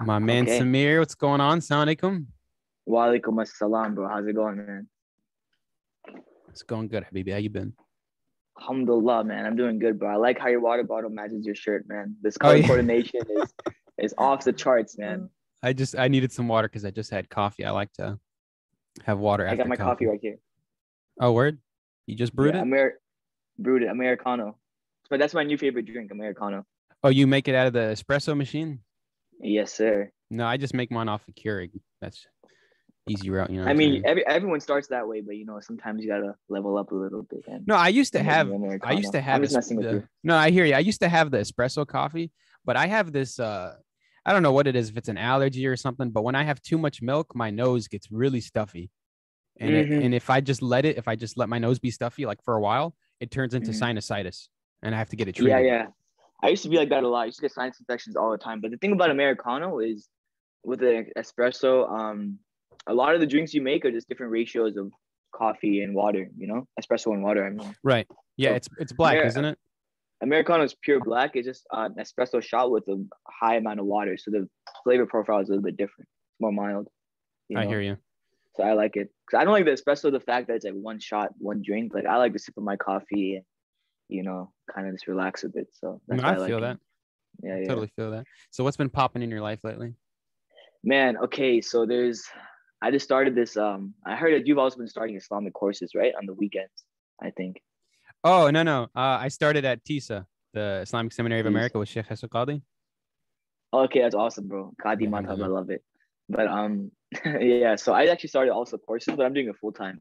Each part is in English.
My man Okay. Samir, what's going on? Assalamu alaikum. Walaikum assalam, bro. How's it going, man? It's going good, Habibi. How you been? Alhamdulillah, man. I'm doing good, bro. I like how your water bottle matches your shirt, man. This Oh, color yeah. coordination is is off the charts, man. I just I needed some water because I just had coffee. I like to have water I got my coffee right here. Oh, word? You just brewed yeah, it? Amer- brewed it, Americano. But that's my new favorite drink, Americano. Oh, you make it out of the espresso machine? Yes, sir. No, I just make mine off of Keurig. That's easy route, you know. I mean, every, everyone starts that way, but you know, sometimes you gotta level up a little bit. And no, I used to have I used to have I'm just es- messing with the- you. no, I hear you. I used to have the espresso coffee, but I have this uh I don't know what it is, if it's an allergy or something, but when I have too much milk, my nose gets really stuffy. And it, Mhm. and if I just let it, if I just let my nose be stuffy like for a while, it turns into Mhm. sinusitis and I have to get it treated. Yeah, yeah. I used to be like that a lot. I used to get sinus infections all the time. But the thing about Americano is with the espresso, um, a lot of the drinks you make are just different ratios of coffee and water, you know? Espresso and water, I mean. Right. Yeah, So, it's it's black, yeah, isn't it? Americano is pure black. It's just uh, an espresso shot with a high amount of water. So the flavor profile is a little bit different. It's more mild. you I hear you. So I like it. Cause I don't like the espresso, the fact that it's like one shot, one drink. Like I like to sip of my coffee and, you know, kind of just relax a bit. So that's No, why I feel it. that. Yeah, yeah. Totally feel that. So what's been popping in your life lately? Man, okay, so there's I just started this um I heard that you've also been starting Islamic courses, right? On the weekends, I think. Oh no no. Uh, I started at TISA, the Islamic Seminary of America with Sheikh Hassan Qadi. Okay, that's awesome, bro. Qadi Yeah, Madhab, I love it. But um yeah, so I actually started also courses, but I'm doing it full time.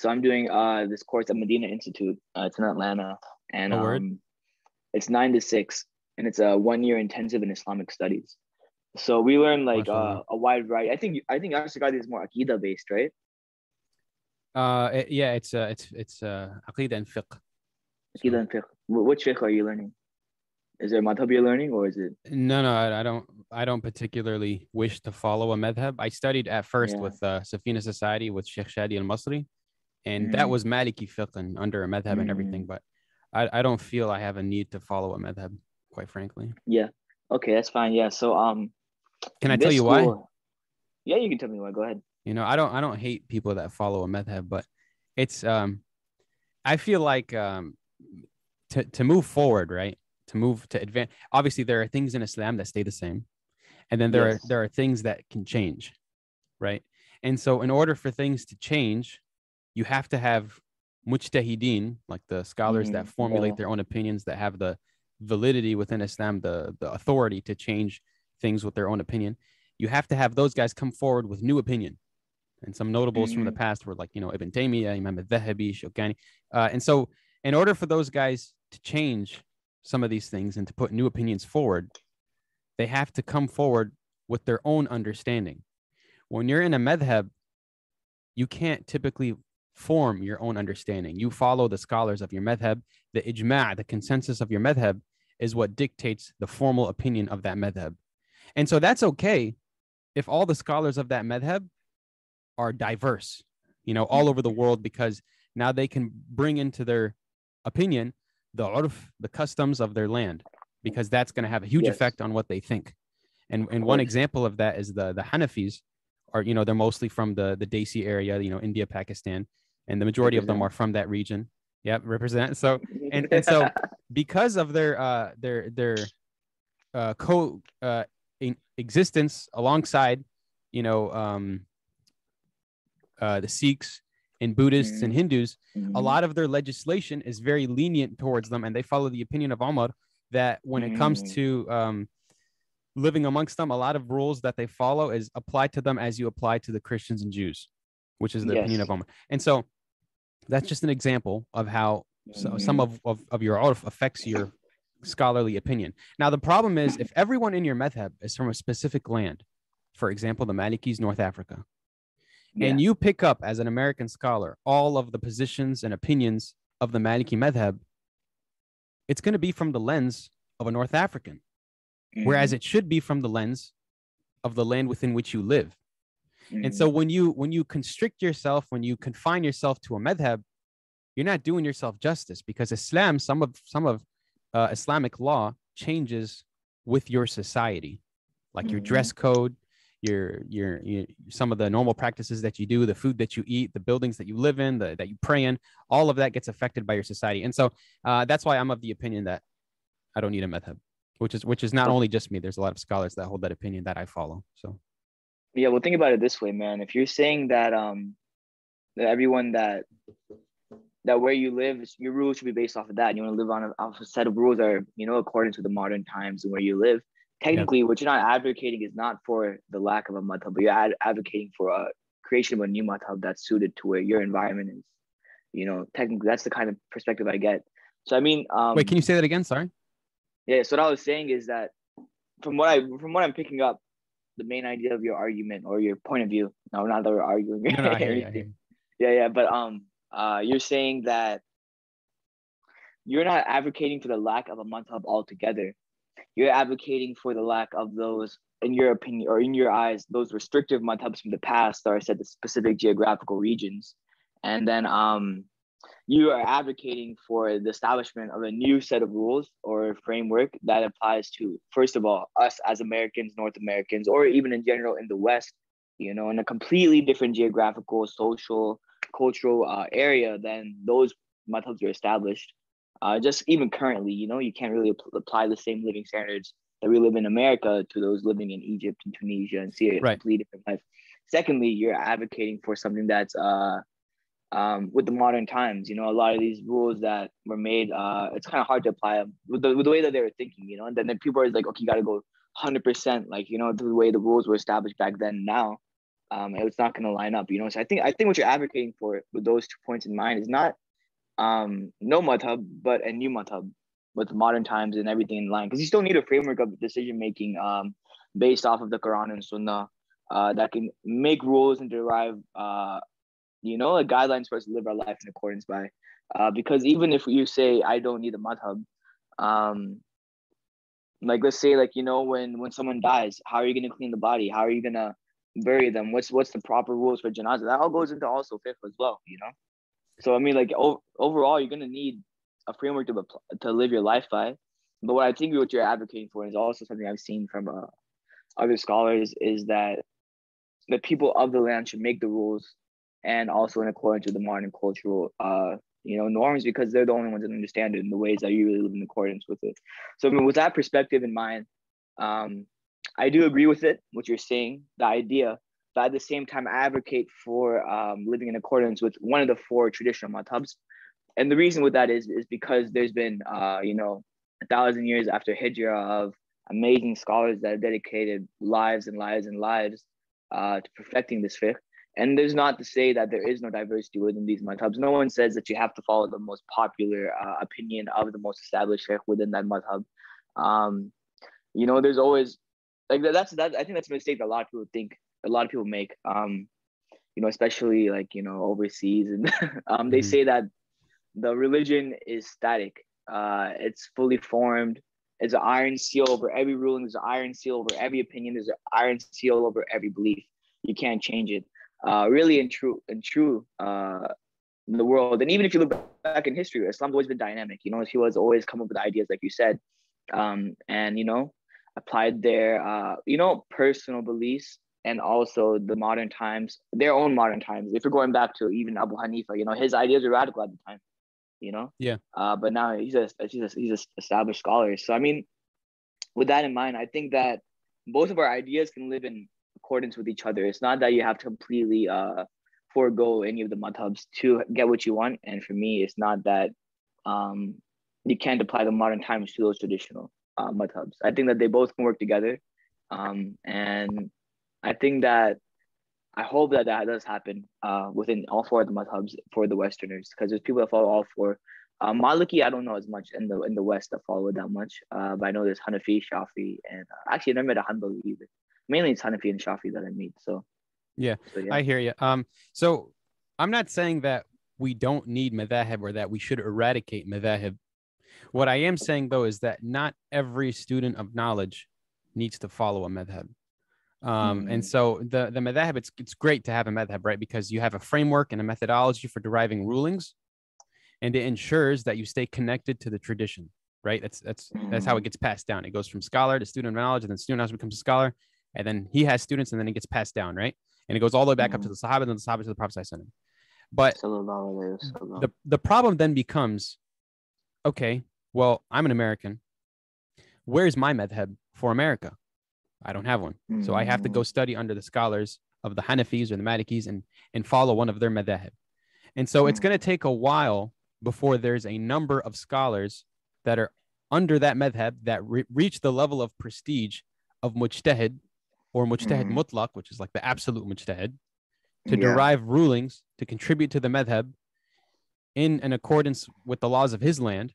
So I'm doing uh this course at Medina Institute. Uh, it's in Atlanta. And Oh, word. um it's nine to six and it's a one year intensive in Islamic studies. So we learn like uh, a wide variety. I think I think Asher Qadi is more Aqidah based, right? Uh, it- yeah, it's uh, it's it's uh, aqidah and fiqh. So- and fiqh. Wh- Which fiqh are you learning? Is there madhab you're learning or is it No, no, I, I don't. I don't particularly wish to follow a madhab. I studied at first Yeah. with uh, Safina Society with Sheikh Shadi al Masri, and that Mhm. was Maliki fiqh under a madhab and everything. Mhm. But I, I don't feel I have a need to follow a madhab, quite frankly. Yeah. Okay, that's fine. Yeah. So um Can I tell you why? school- Yeah, you can tell me why. Go ahead. You know, I don't I don't hate people that follow a madhab, but it's um I feel like um to to move forward, right? To move to advance. Obviously, there are things in Islam that stay the same, and then there Yes. are there are things that can change, right? And so, in order for things to change, you have to have mujtahideen, like the scholars that Mhm, formulate yeah. their own opinions, that have the validity within Islam, the the authority to change things with their own opinion. You have to have those guys come forward with new opinion. And some notables from the Mhm. past were like, you know, Ibn Taymiyyah, Imam al-Dhahabi, Shawkani. Uh, and so, in order for those guys to change some of these things and to put new opinions forward, they have to come forward with their own understanding. When you're in a madhab, you can't typically form your own understanding. You follow the scholars of your madhab. The ijma', the consensus of your madhab, is what dictates the formal opinion of that madhab. And so that's okay if all the scholars of that madhab are diverse, you know, all over the world, because now they can bring into their opinion the urf, the customs of their land, because that's going to have a huge Yes. effect on what they think. And, and one example of that is the, the Hanafis are, you know, they're mostly from the, the Desi area, you know, India, Pakistan, and the majority of them are from that region. Yep, represent. So and and so because of their uh their their uh co uh in existence alongside you know um uh the Sikhs and Buddhists and Mhm. Hindus a Mhm. lot of their legislation is very lenient towards them and they follow the opinion of Umar that when it comes Mm. to um living amongst them a lot of rules that they follow is applied to them as you apply to the Christians and Jews which is the opinion of Umar and so that's just an example of how so some Mhm. of, of, of your urf affects your scholarly opinion. Now, the problem is if everyone in your madhab is from a specific land, for example, the Malikis, North Africa, and Yeah. you pick up as an American scholar all of the positions and opinions of the Maliki madhab, it's going to be from the lens of a North African, whereas Mhm. it should be from the lens of the land within which you live. And Mhm. so when you when you constrict yourself, when you confine yourself to a madhab, you're not doing yourself justice because Islam, some of some of uh, Islamic law changes with your society. like your Mhm. dress code, your, your your some of the normal practices that you do, the food that you eat, the buildings that you live in, the, that you pray in, all of that gets affected by your society. And so uh, that's why I'm of the opinion that I don't need a madhab, which is which is not only just me. There's a lot of scholars that hold that opinion that I follow. So Yeah, well, think about it this way, man. If you're saying that um that everyone that that where you live, your rules should be based off of that, and you want to live on a, off a set of rules that are you know according to the modern times and where you live. Technically, what you're not advocating is not for the lack of a madhab, but you're ad- advocating for a creation of a new madhab that's suited to where your environment is. You know, technically, that's the kind of perspective I get. So I mean, um, wait, can you say that again? Sorry. yeah, so what I was saying is that from what I from what I'm picking up, the main idea of your argument or your point of view. No, not that we're arguing. No, no, I hear you, I hear you. Yeah, yeah, but um, uh, you're saying that you're not advocating for the lack of a madhab altogether. You're advocating for the lack of those, in your opinion or in your eyes, those restrictive madhabs from the past that are set to specific geographical regions, and then um, you are advocating for the establishment of a new set of rules or framework that applies to, first of all, us as Americans, North Americans, or even in general in the West, you know, in a completely different geographical, social, cultural uh, area than those methods are established. Uh, just even currently, you know, you can't really ap- apply the same living standards that we live in America to those living in Egypt and Tunisia and see a Right. completely different life. Secondly, you're advocating for something that's uh, um, with the modern times. You know, a lot of these rules that were made, uh, it's kind of hard to apply them with the, with the way that they were thinking. You know, and then, then people are like, okay, you got to go hundred percent, like you know, the way the rules were established back then. Now, um, it's not going to line up. You know, so I think I think what you're advocating for with those two points in mind is not um, no madhab, but a new madhab with modern times and everything in line. Because you still need a framework of decision making um, based off of the Quran and Sunnah uh, that can make rules and derive, uh, you know, a guidelines for us to live our life in accordance by. Uh, because even if you say I don't need a madhab, um, like let's say like you know when when someone dies, how are you gonna clean the body? How are you gonna bury them? What's what's the proper rules for janazah? That all goes into also fiqh as well, you know. So I mean, like o- overall, you're gonna need a framework to to live your life by. But what I think what you're advocating for is also something I've seen from uh, other scholars is that the people of the land should make the rules and also in accordance with the modern cultural uh you know norms because they're the only ones that understand it in the ways that you really live in accordance with it. So I mean, with that perspective in mind, um, I do agree with it, what you're saying, the idea, but at the same time, I advocate for um, living in accordance with one of the four traditional madhabs. And the reason with that is, is because there's been, uh, you know, a thousand years after Hijrah of amazing scholars that have dedicated lives and lives and lives uh, to perfecting this fiqh. And there's not to say that there is no diversity within these madhabs. No one says that you have to follow the most popular uh, opinion of the most established fiqh within that madhab. Um, you know, there's always like that's that. I think that's a mistake that a lot of people think, a lot of people make. Um, you know, especially like you know overseas, and um, they Mhm. say that the religion is static. Uh, it's fully formed. There's an iron seal over every ruling. There's an iron seal over every opinion. There's an iron seal over every belief. You can't change it. Uh, really and true and true. Uh, in the world, and even if you look back in history, Islam's always been dynamic. You know, he was always come up with ideas, like you said, um, and you know, applied their uh, you know personal beliefs and also the modern times, their own modern times. If you're going back to even Abu Hanifa, you know, his ideas were radical at the time. You know, Yeah. Uh, but now he's a he's a he's a established scholar. So I mean, with that in mind, I think that both of our ideas can live in accordance with each other. It's not that you have to completely uh forego any of the madhabs to get what you want. And for me, it's not that um you can't apply the modern times to those traditional uh, madhabs. I think that they both can work together. Um, and I think that I hope that that does happen uh, within all four of the madhabs for the Westerners because there's people that follow all four. Uh, Maliki, I don't know as much in the in the West that follow that much, uh, but I know there's Hanafi, Shafi, and uh, actually I never met a Hanbali either. Mainly it's Hanafi and Shafi that I meet. So Yeah, so, yeah. I hear you. Um, so I'm not saying that we don't need madhahib or that we should eradicate madhahib. What I am saying though is that not every student of knowledge needs to follow a madhab. Um, and Mhm. so the the madhab, it's it's great to have a madhab, right? Because you have a framework and a methodology for deriving rulings, and it ensures that you stay connected to the tradition. right? That's that's that's how it gets passed down. It goes from scholar to student of knowledge, and then student knowledge becomes a scholar, and then he has students, and then it gets passed down, right? And it goes all the way back up to the Sahaba, and then the Sahaba to the Prophet. Sallallahu. But Sallallahu alayhi wa sallam. the the problem then becomes, okay, well, I'm an American. Where's my madhab for America? I don't have one, so I have to go study under the scholars of the Hanafis or the Malikis and and follow one of their madhab. And so it's Mm. going to take a while before there's a number of scholars that are under that madhab that re- reach the level of prestige of mujtahid or mujtahid Mhm. mutlaq, which is like the absolute mujtahid, to Yeah. derive rulings to contribute to the madhab in an accordance with the laws of his land,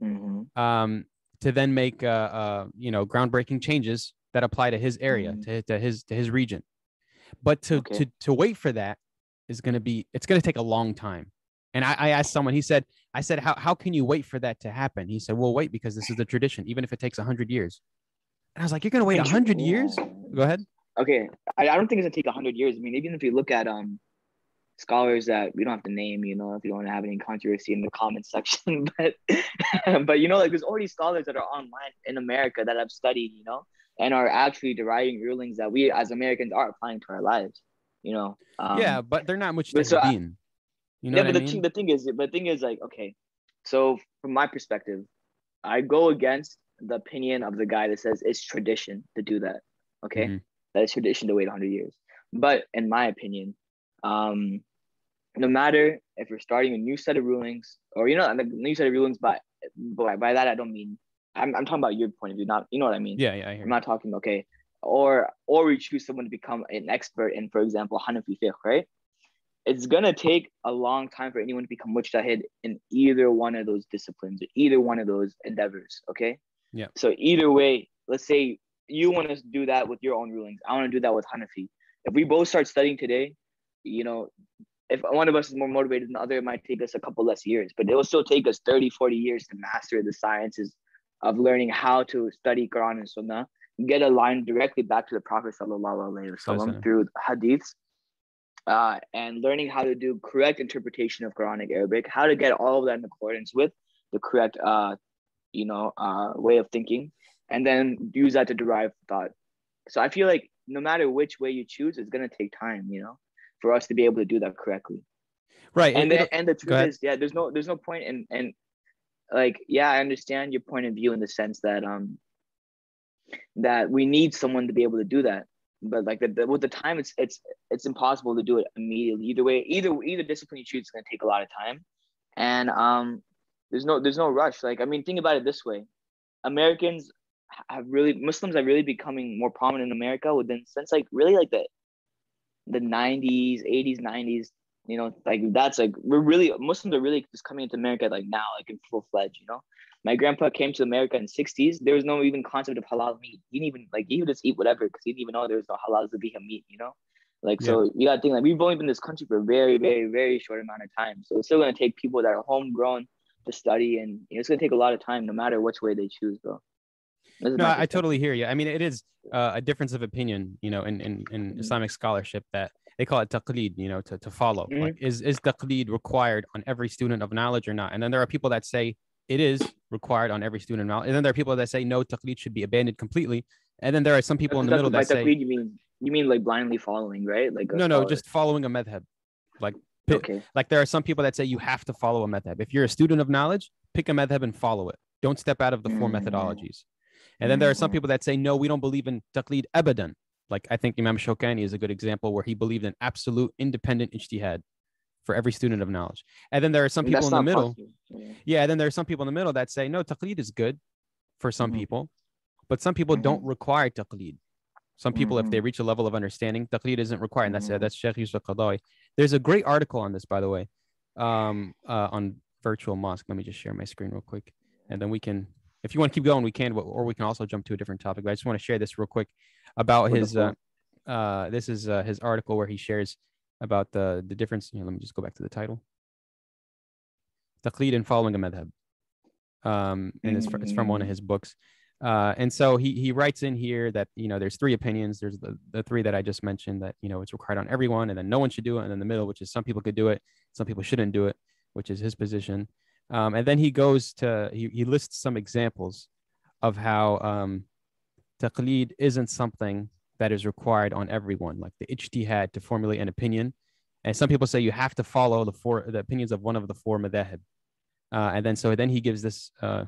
Mhm. um, to then make uh, uh, you know groundbreaking changes that apply to his area, Mhm. to, to his to his region. But to Okay. to to wait for that is going to be it's going to take a long time. And I, I asked someone, he said, I said, how, how can you wait for that to happen? He said, well, wait, because this is the tradition, even if it takes 100 years. I was like, you're going to wait 100 years? Go ahead. Okay, I, I don't think it's gonna take hundred years. I mean, even if you look at um scholars that we don't have to name, you know, if you don't want to have any controversy in the comments section, but but you know, like there's already scholars that are online in America that have studied, you know, and are actually deriving rulings that we as Americans are applying to our lives, you know. Um, yeah, but they're not much but so I- You know yeah, but I the mean? thing, the thing is, the thing is like, okay, so from my perspective, I go against the opinion of the guy that says it's tradition to do that. Okay, Mhm. that it's tradition to wait 100 years. But in my opinion, um, no matter if you're starting a new set of rulings or you know a new set of rulings, but by, by that I don't mean I'm, I'm talking about your point of view, not you know what I mean. Yeah, yeah, I hear I'm you. not talking okay, or or we choose someone to become an expert in, for example, Hanafi fiqh, right? It's gonna take a long time for anyone to become mujtahid in either one of those disciplines, or either one of those endeavors. Okay. Yeah. So either way, let's say you want to do that with your own rulings. I want to do that with Hanafi. If we both start studying today, you know, if one of us is more motivated than the other, it might take us a couple less years, but it will still take us 30, 40 years to master the sciences of learning how to study Quran and Sunnah, get aligned directly back to the Prophet sallallahu alaihi wasallam Wasallam. through hadiths, uh, and learning how to do correct interpretation of Quranic Arabic, how to get all of that in accordance with the correct, uh, you know, uh, way of thinking, and then use that to derive thought. So I feel like no matter which way you choose, it's gonna take time, you know, for us to be able to do that correctly Right. and then, and the truth is yeah there's no there's no point in and like yeah i understand your point of view in the sense that um that we need someone to be able to do that but like the, the, with the time it's it's it's impossible to do it immediately either way either either discipline you choose is going to take a lot of time and um there's no there's no rush. Like i mean think about it this way. Americans have really muslims are really becoming more prominent in america within since like really like the the 90s 80s 90s you know like that's like we're really muslims are really just coming into america like now like in full-fledged you know? My grandpa came to america in 60s there was no even concept of halal meat. He didn't even like he would just eat whatever because he didn't even know there was no halal zabiha meat you know? Like so you gotta think like we've only been in this country for a very very very short amount of time. So it's still going to take people that are homegrown study and you know, it's going to take a lot of time no matter which way they choose bro is No, I totally hear you. I mean, it is uh, a difference of opinion, you know, in, in, in Mhm. Islamic scholarship that they call it taqlid, you know, to, to follow. Mhm. Like, is, is taqlid required on every student of knowledge or not? And then there are people that say it is required on every student of knowledge. And then there are people that say no, taqlid should be abandoned completely. And then there are some people in the middle by that say, taqlid, you mean you mean like blindly following right like no, no, just following a madhab. Like, okay like there are some people that say you have to follow a method. If you're a student of knowledge, pick a method and follow it. Don't step out of the four Mm. methodologies. And then there are some Mhm. people that say, no, we don't believe in taqlid abadan. Like I think Imam Shokani is a good example where he believed in absolute independent ijtihad for every student of knowledge. And then there are some people That's in the middle. Yeah. Yeah, then there are some people in the middle that say, no, taqlid is good for some Mhm. people, but some people don't Mhm. require taqlid. Some people, if they Mhm. reach a level of understanding, taqlid isn't required. And that's Mhm. that's Sheikh Yusuf Qaradawi. There's a great article on this, by the way, um, uh, on virtual mosque. Let me just share my screen real quick, and then we can, if you want to keep going, we can, or we can also jump to a different topic. But I just want to share this real quick about his. Uh, uh, this is uh, his article where he shares about the the difference. Here, let me just go back to the title. Taqlid and following a madhab. Um, and it's, it's from one of Mm. his books. Uh, and so he he writes in here that you know there's three opinions. There's the, the three that I just mentioned that you know it's required on everyone, and then no one should do it, and then the middle, which is some people could do it, some people shouldn't do it, which is his position. Um, and then he goes to he, he lists some examples of how um, taqlid isn't something that is required on everyone, like the ijtihad to formulate an opinion. And some people say you have to follow the four the opinions of one of the four madhahib. Uh, and then so then he gives this uh,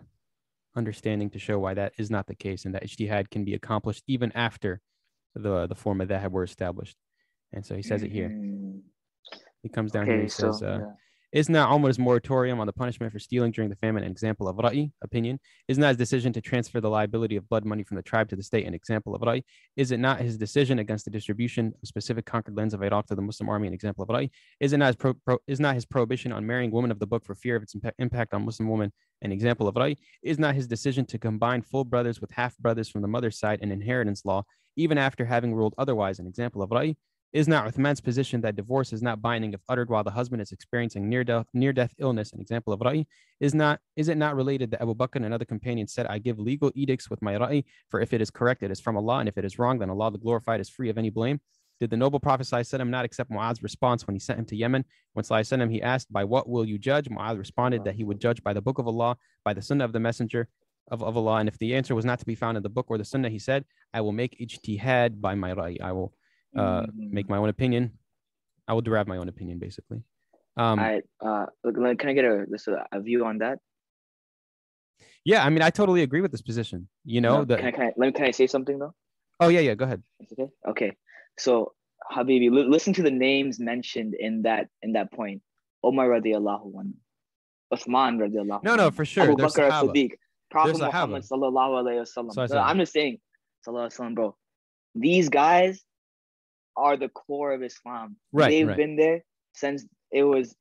understanding to show why that is not the case and that ijtihad can be accomplished even after the the four madhahib were established. And so he says it here. Mm, He comes down Okay, here. He so says, uh, yeah. Isn't that Umar's moratorium on the punishment for stealing during the famine an example of ra'i, opinion? Isn't that his decision to transfer the liability of blood money from the tribe to the state an example of ra'i? Is it not his decision against the distribution of specific conquered lands of Iraq to the Muslim army an example of ra'i? Is it not his, pro- pro- is not his prohibition on marrying women of the book for fear of its impa- impact on Muslim women an example of ra'i? Is not his decision to combine full brothers with half brothers from the mother's side in inheritance law, even after having ruled otherwise, an example of ra'i? Is not Uthman's position that divorce is not binding if uttered while the husband is experiencing near death near death illness an example of ra'i? Is not is it not related that Abu Bakr and another companion said, I give legal edicts with my ra'i, for if it is correct, it is from Allah, and if it is wrong, then Allah the glorified is free of any blame. Did the noble Prophet him not accept Mu'adh's response when he sent him to Yemen? When sent him, he asked, By what will you judge? Mu'adh responded that he would judge by the book of Allah, by the sunnah of the messenger of, of Allah. And if the answer was not to be found in the book or the sunnah, he said, I will make ijtihad by my ra'i. I will uh, Mm. make my own opinion. I will derive my own opinion, basically. Um, I uh can I get a a, a view on that? yeah, I mean, I totally agree with this position. You know, No, the, can I, can I let me can I say something though? oh yeah, yeah, go ahead. It's okay. Okay. So Habibi, li- listen to the names mentioned in that in that point. Omar radiallahu anhu, Uthman radiallahu. No, no, for sure. Abu Bakr as-Siddiq, Prophet There's Muhammad sallallahu alaihi wasallam. Alaihi I'm just saying, sallallahu alaihi wasallam, bro. These guys are the core of Islam. Right, They've right. been there since it was,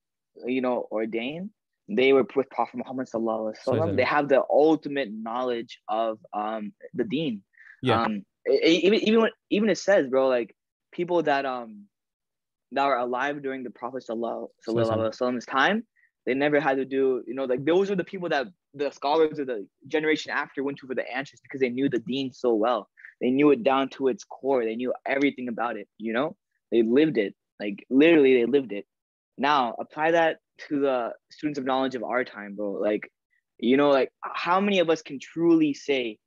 you know, ordained. They were with Prophet Muhammad sallallahu alaihi wasallam. They have the ultimate knowledge of um the Deen. Yeah. Um, even even when, even it says, bro, like people that um that were alive during the Prophet sallallahu sallallahu alaihi wasallam's time, they never had to do, you know, like those were the people that the scholars of the generation after went to for the answers because they knew the Deen so well. They knew it down to its core. They knew everything about it. You know, they lived it. Like literally, they lived it. Now apply that to the students of knowledge of our time, bro. Like, you know, like how many of us can truly say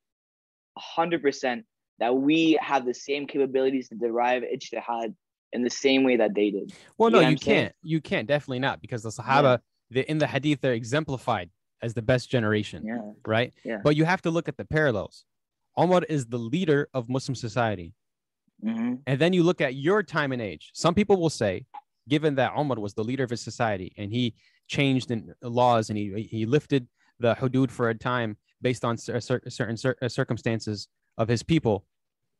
hundred percent that we have the same capabilities to derive ijtihad in the same way that they did? Well, You no, you can't. You can't. Definitely not, because the Sahaba, they, in the Hadith, they're exemplified as the best generation, Yeah. right? Yeah. But you have to look at the parallels. Omar is the leader of Muslim society. hmm And then you look at your time and age. Some people will say, given that Umar was the leader of his society and he changed in laws and he, he lifted the hudud for a time based on cer- cer- certain uh, circumstances of his people,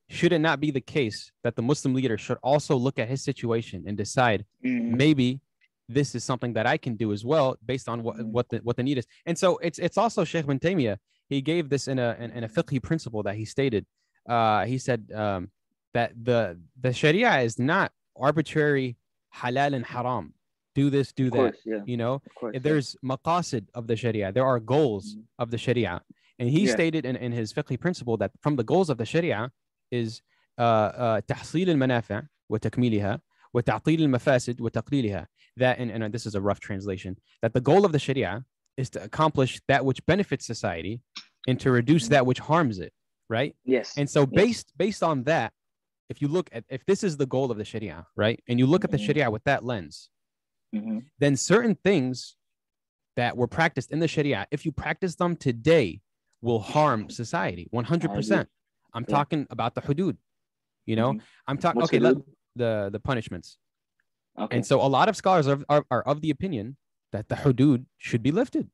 should it not be the case that the Muslim leader should also look at his situation and decide hmm maybe this is something that I can do as well based on what, what the what the need is. And so it's it's also Sheikh bin Taymiyyah. He gave this in a in, in a fiqh principle that he stated. Uh, he said um, that the the Sharia is not arbitrary halal and haram. Do this, do that. course, yeah. You know, course. yeah. there's maqasid of the Sharia. There are goals Mhm. of the Sharia, and he Yeah. stated in, in his fiqh principle that from the goals of the Sharia is uh, uh, تحصيل المنافع وتكميلها وتعطيل المفاسد وتقليلها. That and, and this is a rough translation. That the goal of the Sharia is to accomplish that which benefits society and to reduce Mhm. that which harms it, right? yes. And so Yes. based based on that, if you look at if this is the goal of the Sharia, right, and you look at the Mhm. Sharia with that lens, Mhm. then certain things that were practiced in the Sharia, if you practice them today, will harm society 100%. I'm Yeah. talking about the hudud, you know, Mhm. I'm talking, okay, let, the, the punishments. Okay. And so a lot of scholars are, are, are of the opinion that the hudud should be lifted.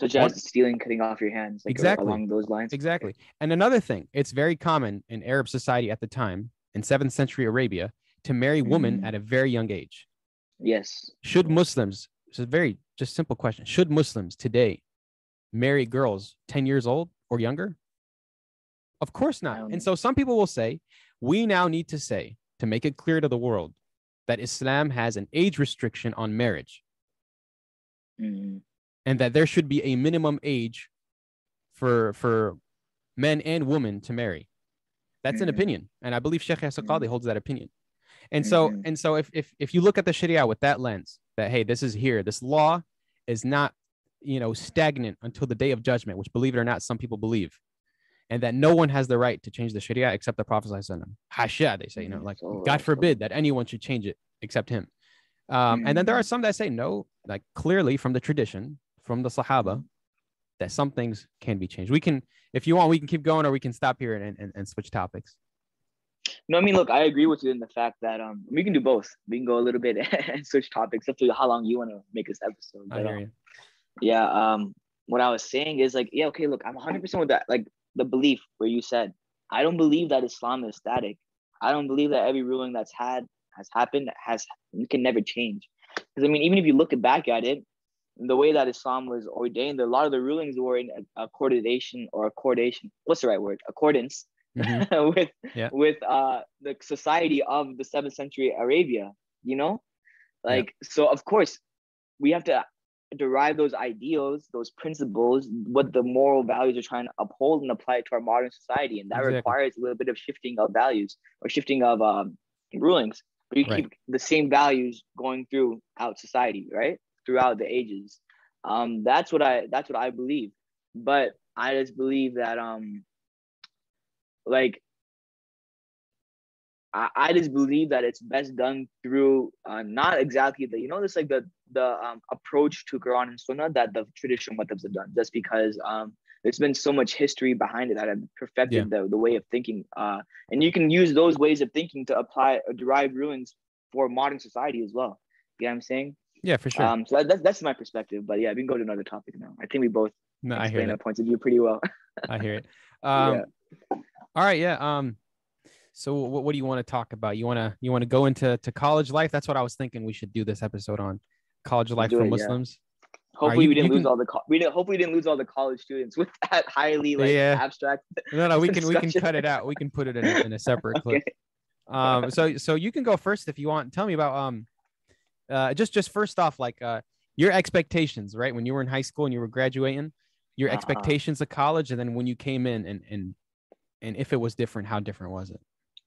Such one- as stealing, cutting off your hands, like Exactly. along those lines. Exactly. And another thing, it's very common in Arab society at the time, in 7th century Arabia, to marry women Mm. at a very young age. Yes. Should Muslims, it's a very just simple question, should Muslims today marry girls 10 years old or younger? Of course not. don't And so some people will say, we now need to say, to make it clear to the world, that Islam has an age restriction on marriage Mhm. and that there should be a minimum age for for men and women to marry. That's an Mhm. opinion, and I believe Sheikh Qadhi Mhm. holds that opinion. And so Mhm. and so if if if you look at the Sharia with that lens, that hey, this is here, this law is not you know, stagnant until the day of judgment, which believe it or not, some people believe. And that no one has the right to change the Sharia except the Prophet. Hasha, they say, you know, like God forbid that anyone should change it except him. Um, and then there are some that say no, like clearly from the tradition, from the Sahaba, that some things can be changed. We can, if you want, we can keep going or we can stop here and, and, and switch topics. No, I mean, look, I agree with you in the fact that um we can do both. We can go a little bit and switch topics up to how long you want to make this episode. But, I hear um. Yeah, um, what I was saying is like, yeah, okay, look, I'm 100 percent with that. Like the belief where you said, I don't believe that Islam is static. I don't believe that every ruling that's had has happened has can never change. Because I mean, even if you look back at it, the way that Islam was ordained, a lot of the rulings were in a, a or accordation. What's the right word? Accordance Mhm. with Yeah. with uh the society of the seventh century Arabia. You know, like so. Of course, we have to derive those ideals, those principles, what the moral values are trying to uphold and apply it to our modern society, and that Exactly. requires a little bit of shifting of values or shifting of um, rulings. But you Right. keep the same values going throughout society, right? Throughout the ages. Um, that's what I that's what I believe. But I just believe that um like I, I just believe that it's best done through uh, not exactly the you know this like the the um, approach to Quran and Sunnah that the traditional methods have done just because um there's been so much history behind it that have perfected the, the way of thinking uh and you can use those ways of thinking to apply or derive rulings for modern society as well you know what I'm saying Yeah, for sure. um so that, that's that's my perspective but yeah we can go to another topic now I think we both no, I hear explain that. points of view pretty well I hear it. Um, Yeah. All right, yeah. Um, so what, what do you want to talk about? You want to you want to go into to college life? That's what I was thinking. We should do this episode on college life for it, yeah. Muslims. Hopefully you- we didn't lose can- all the co- we didn't hopefully we didn't lose all the college students with that highly like Yeah. abstract. No, no, we can we can cut it out. We can put it in a, in a separate clip. Okay. Um, so so you can go first if you want. Tell me about um, uh, just just first off, like uh, your expectations, right? When you were in high school and you were graduating, your Uh-huh. expectations of college, and then when you came in, and and and if it was different, how different was it?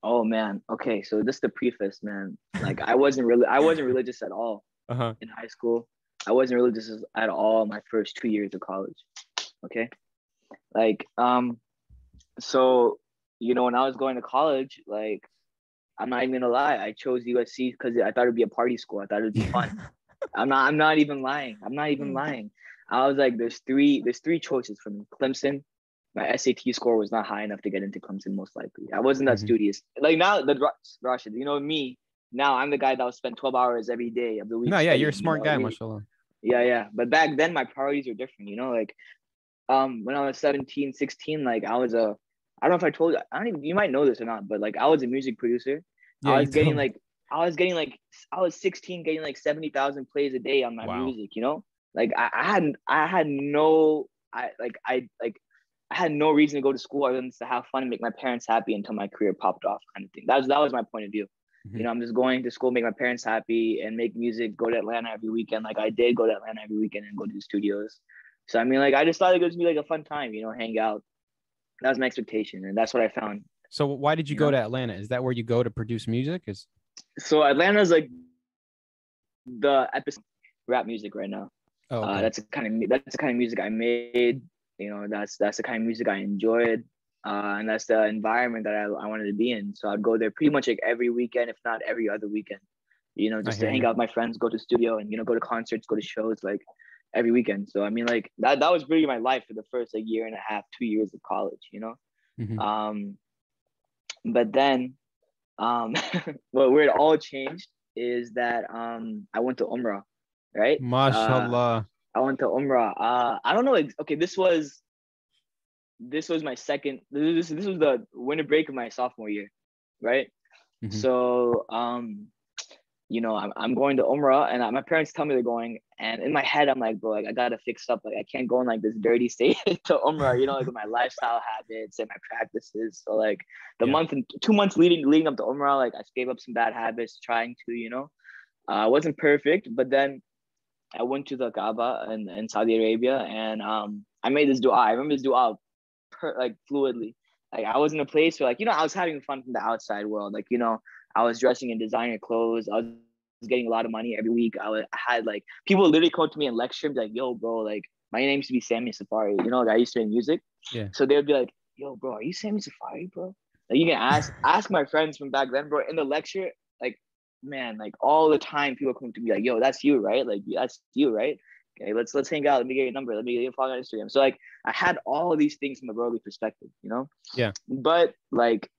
Oh man. Okay, so this is the preface, man. Like I wasn't really I wasn't religious at all Uh huh. in high school. I wasn't religious at all my first two years of college. Okay. Like um so you know when I was going to college, like I'm not even gonna lie, I chose USC because I thought it'd be a party school. I thought it'd be fun. I'm not I'm not even lying. I'm not even Hmm. lying. I was like, there's three, there's three choices for me. Clemson. My SAT score was not high enough to get into Clemson, most likely. I wasn't that Mhm. studious. Like now, the Rashid, you know me. Now I'm the guy that will spend 12 hours every day of the week. No, yeah, you're a studying, you smart know, guy, mashallah. Yeah, yeah. But back then my priorities were different, you know, like um when I was 17, 16, like I was a I don't know if I told you, I don't even you might know this or not, but like I was a music producer. Yeah, I was getting like I was getting like I was 16 getting like 70,000 plays a day on my Wow. music, you know? Like I, I had I had no I like I like I had no reason to go to school other than to have fun and make my parents happy until my career popped off kind of thing. That was that was my point of view. Mhm. You know, I'm just going to school, make my parents happy and make music, go to Atlanta every weekend. Like I did go to Atlanta every weekend and go to the studios. So I mean like I just thought it was gonna be like a fun time, you know, hang out. That was my expectation and that's what I found. So why did you you go know? to Atlanta? Is that where you go to produce music? Is So Atlanta's like the episode rap music right now. oh, Uh, that's the kind of that's the kind of music I made. You know, that's that's the kind of music I enjoyed, uh, and that's the environment that I, I wanted to be in. So I'd go there pretty much like every weekend, if not every other weekend. You know, just to hang you. out with my friends, go to studio, and you know, go to concerts, go to shows, like every weekend. So I mean, like that that was really my life for the first like year and a half, two years of college. You know, Mhm. um, but then, um, what where it all changed is that um I went to Umrah, right? mashallah. I went to Umrah. Uh, I don't know. ex- Okay, this was this was my second. This this was the winter break of my sophomore year, right? Mhm. So um, you know, I'm, I'm going to Umrah, and uh, my parents tell me they're going, and in my head, I'm like, bro, like I gotta fix up. Like I can't go in like this dirty state to Umrah. You know, like with my lifestyle habits and my practices. So like the Yeah. month and two months leading leading up to Umrah, like I gave up some bad habits, trying to, you know, uh, wasn't perfect, but then I went to the Kaaba in, in Saudi Arabia and um I made this dua. I remember this dua per, like fluidly. Like I was in a place where like, you know, I was having fun from the outside world. Like, you know, I was dressing in designer clothes. I was getting a lot of money every week. I, was, I had like people literally come to me and lecture me like, yo, bro, like my name used to be Sammy Safari. You know, like I used to make music. Yeah. So they would be like, "Yo, bro, are you Sammy Safari, bro?" Like you can ask ask my friends from back then, bro. In the lecture, man, like all the time, people come to me like, "Yo, that's you, right? Like that's you, right?" Okay, let's let's hang out. Let me get your number. Let me get your follow on Instagram. So like, I had all of these things from a worldly perspective, you know. Yeah. But like,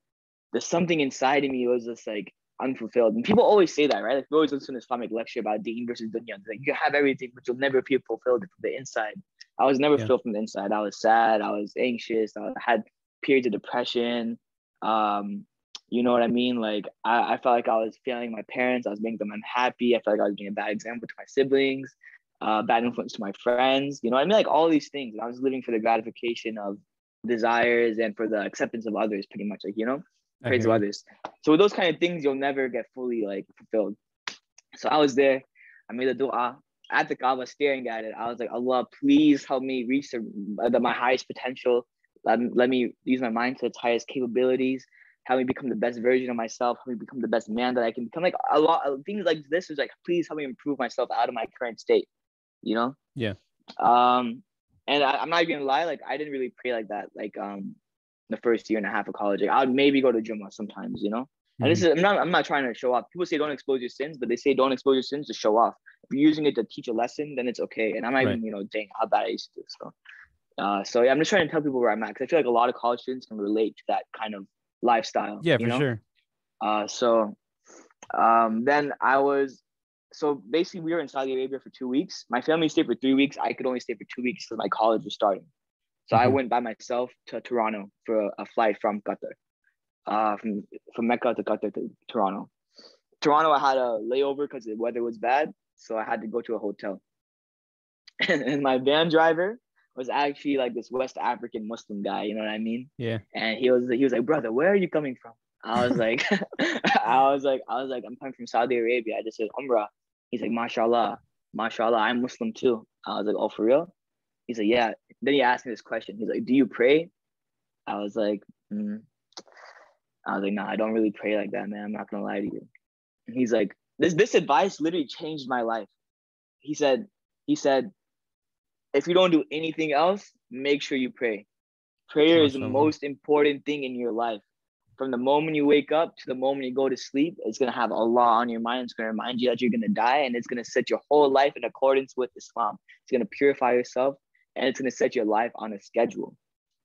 there's something inside of me was just like unfulfilled. And people always say that, right? Like we always listen to an Islamic lecture about deen versus dunya. Like you have everything, but you'll never feel fulfilled from the inside. I was never Yeah. filled from the inside. I was sad. I was anxious. I had periods of depression. Um, you know what I mean? Like I, I felt like I was failing my parents. I was making them unhappy. I felt like I was being a bad example to my siblings, uh, bad influence to my friends. You know what I mean? Like all these things. I was living for the gratification of desires and for the acceptance of others, pretty much. Like you know praise of others. So with those kind of things, you'll never get fully like fulfilled. So I was there. I made a dua at the Kaaba, staring at it. I was like, Allah, please help me reach the, the my highest potential. Let, let me use my mind to its highest capabilities. Help me become the best version of myself. Help me become the best man that I can become. Like a lot of things like this is like, please help me improve myself out of my current state. You know? Yeah. Um, and I, I'm not even gonna lie, like I didn't really pray like that. Like um, the first year and a half of college, like I would maybe go to Juma sometimes. You know? And this is I'm not I'm not trying to show off. People say don't expose your sins, but they say don't expose your sins to show off. If you're using it to teach a lesson, then it's okay. And I'm not Right. even, you know, saying how bad I used to do. So uh so yeah, I'm just trying to tell people where I'm at because I feel like a lot of college students can relate to that kind of lifestyle. yeah, for know? sure. Uh so um then I was so basically we were in Saudi Arabia for two weeks. My family stayed for three weeks. I could only stay for two weeks because my college was starting. So I Mhm. went by myself to Toronto for a, a flight from Qatar. Uh from from Mecca to Qatar to Toronto. Toronto I had a layover because the weather was bad. So I had to go to a hotel. and my van driver was actually like this West African Muslim guy, you know what I mean? Yeah. And he was he was like, brother, where are you coming from? I was like, I was like, I was like, I'm coming from Saudi Arabia. I just said Umrah. He's like, mashallah, mashallah, I'm Muslim too. I was like, oh, for real? He's like, yeah. Then he asked me this question. He's like, do you pray? I was like, mm. I was like, nah, I don't really pray like that, man. I'm not gonna lie to you. And he's like, this this advice literally changed my life. He said, he said, if you don't do anything else, make sure you pray. Prayer is the most important thing in your life. From the moment you wake up to the moment you go to sleep, it's gonna have Allah on your mind. It's gonna remind you that you're gonna die, and it's gonna set your whole life in accordance with Islam. It's gonna purify yourself, and it's gonna set your life on a schedule.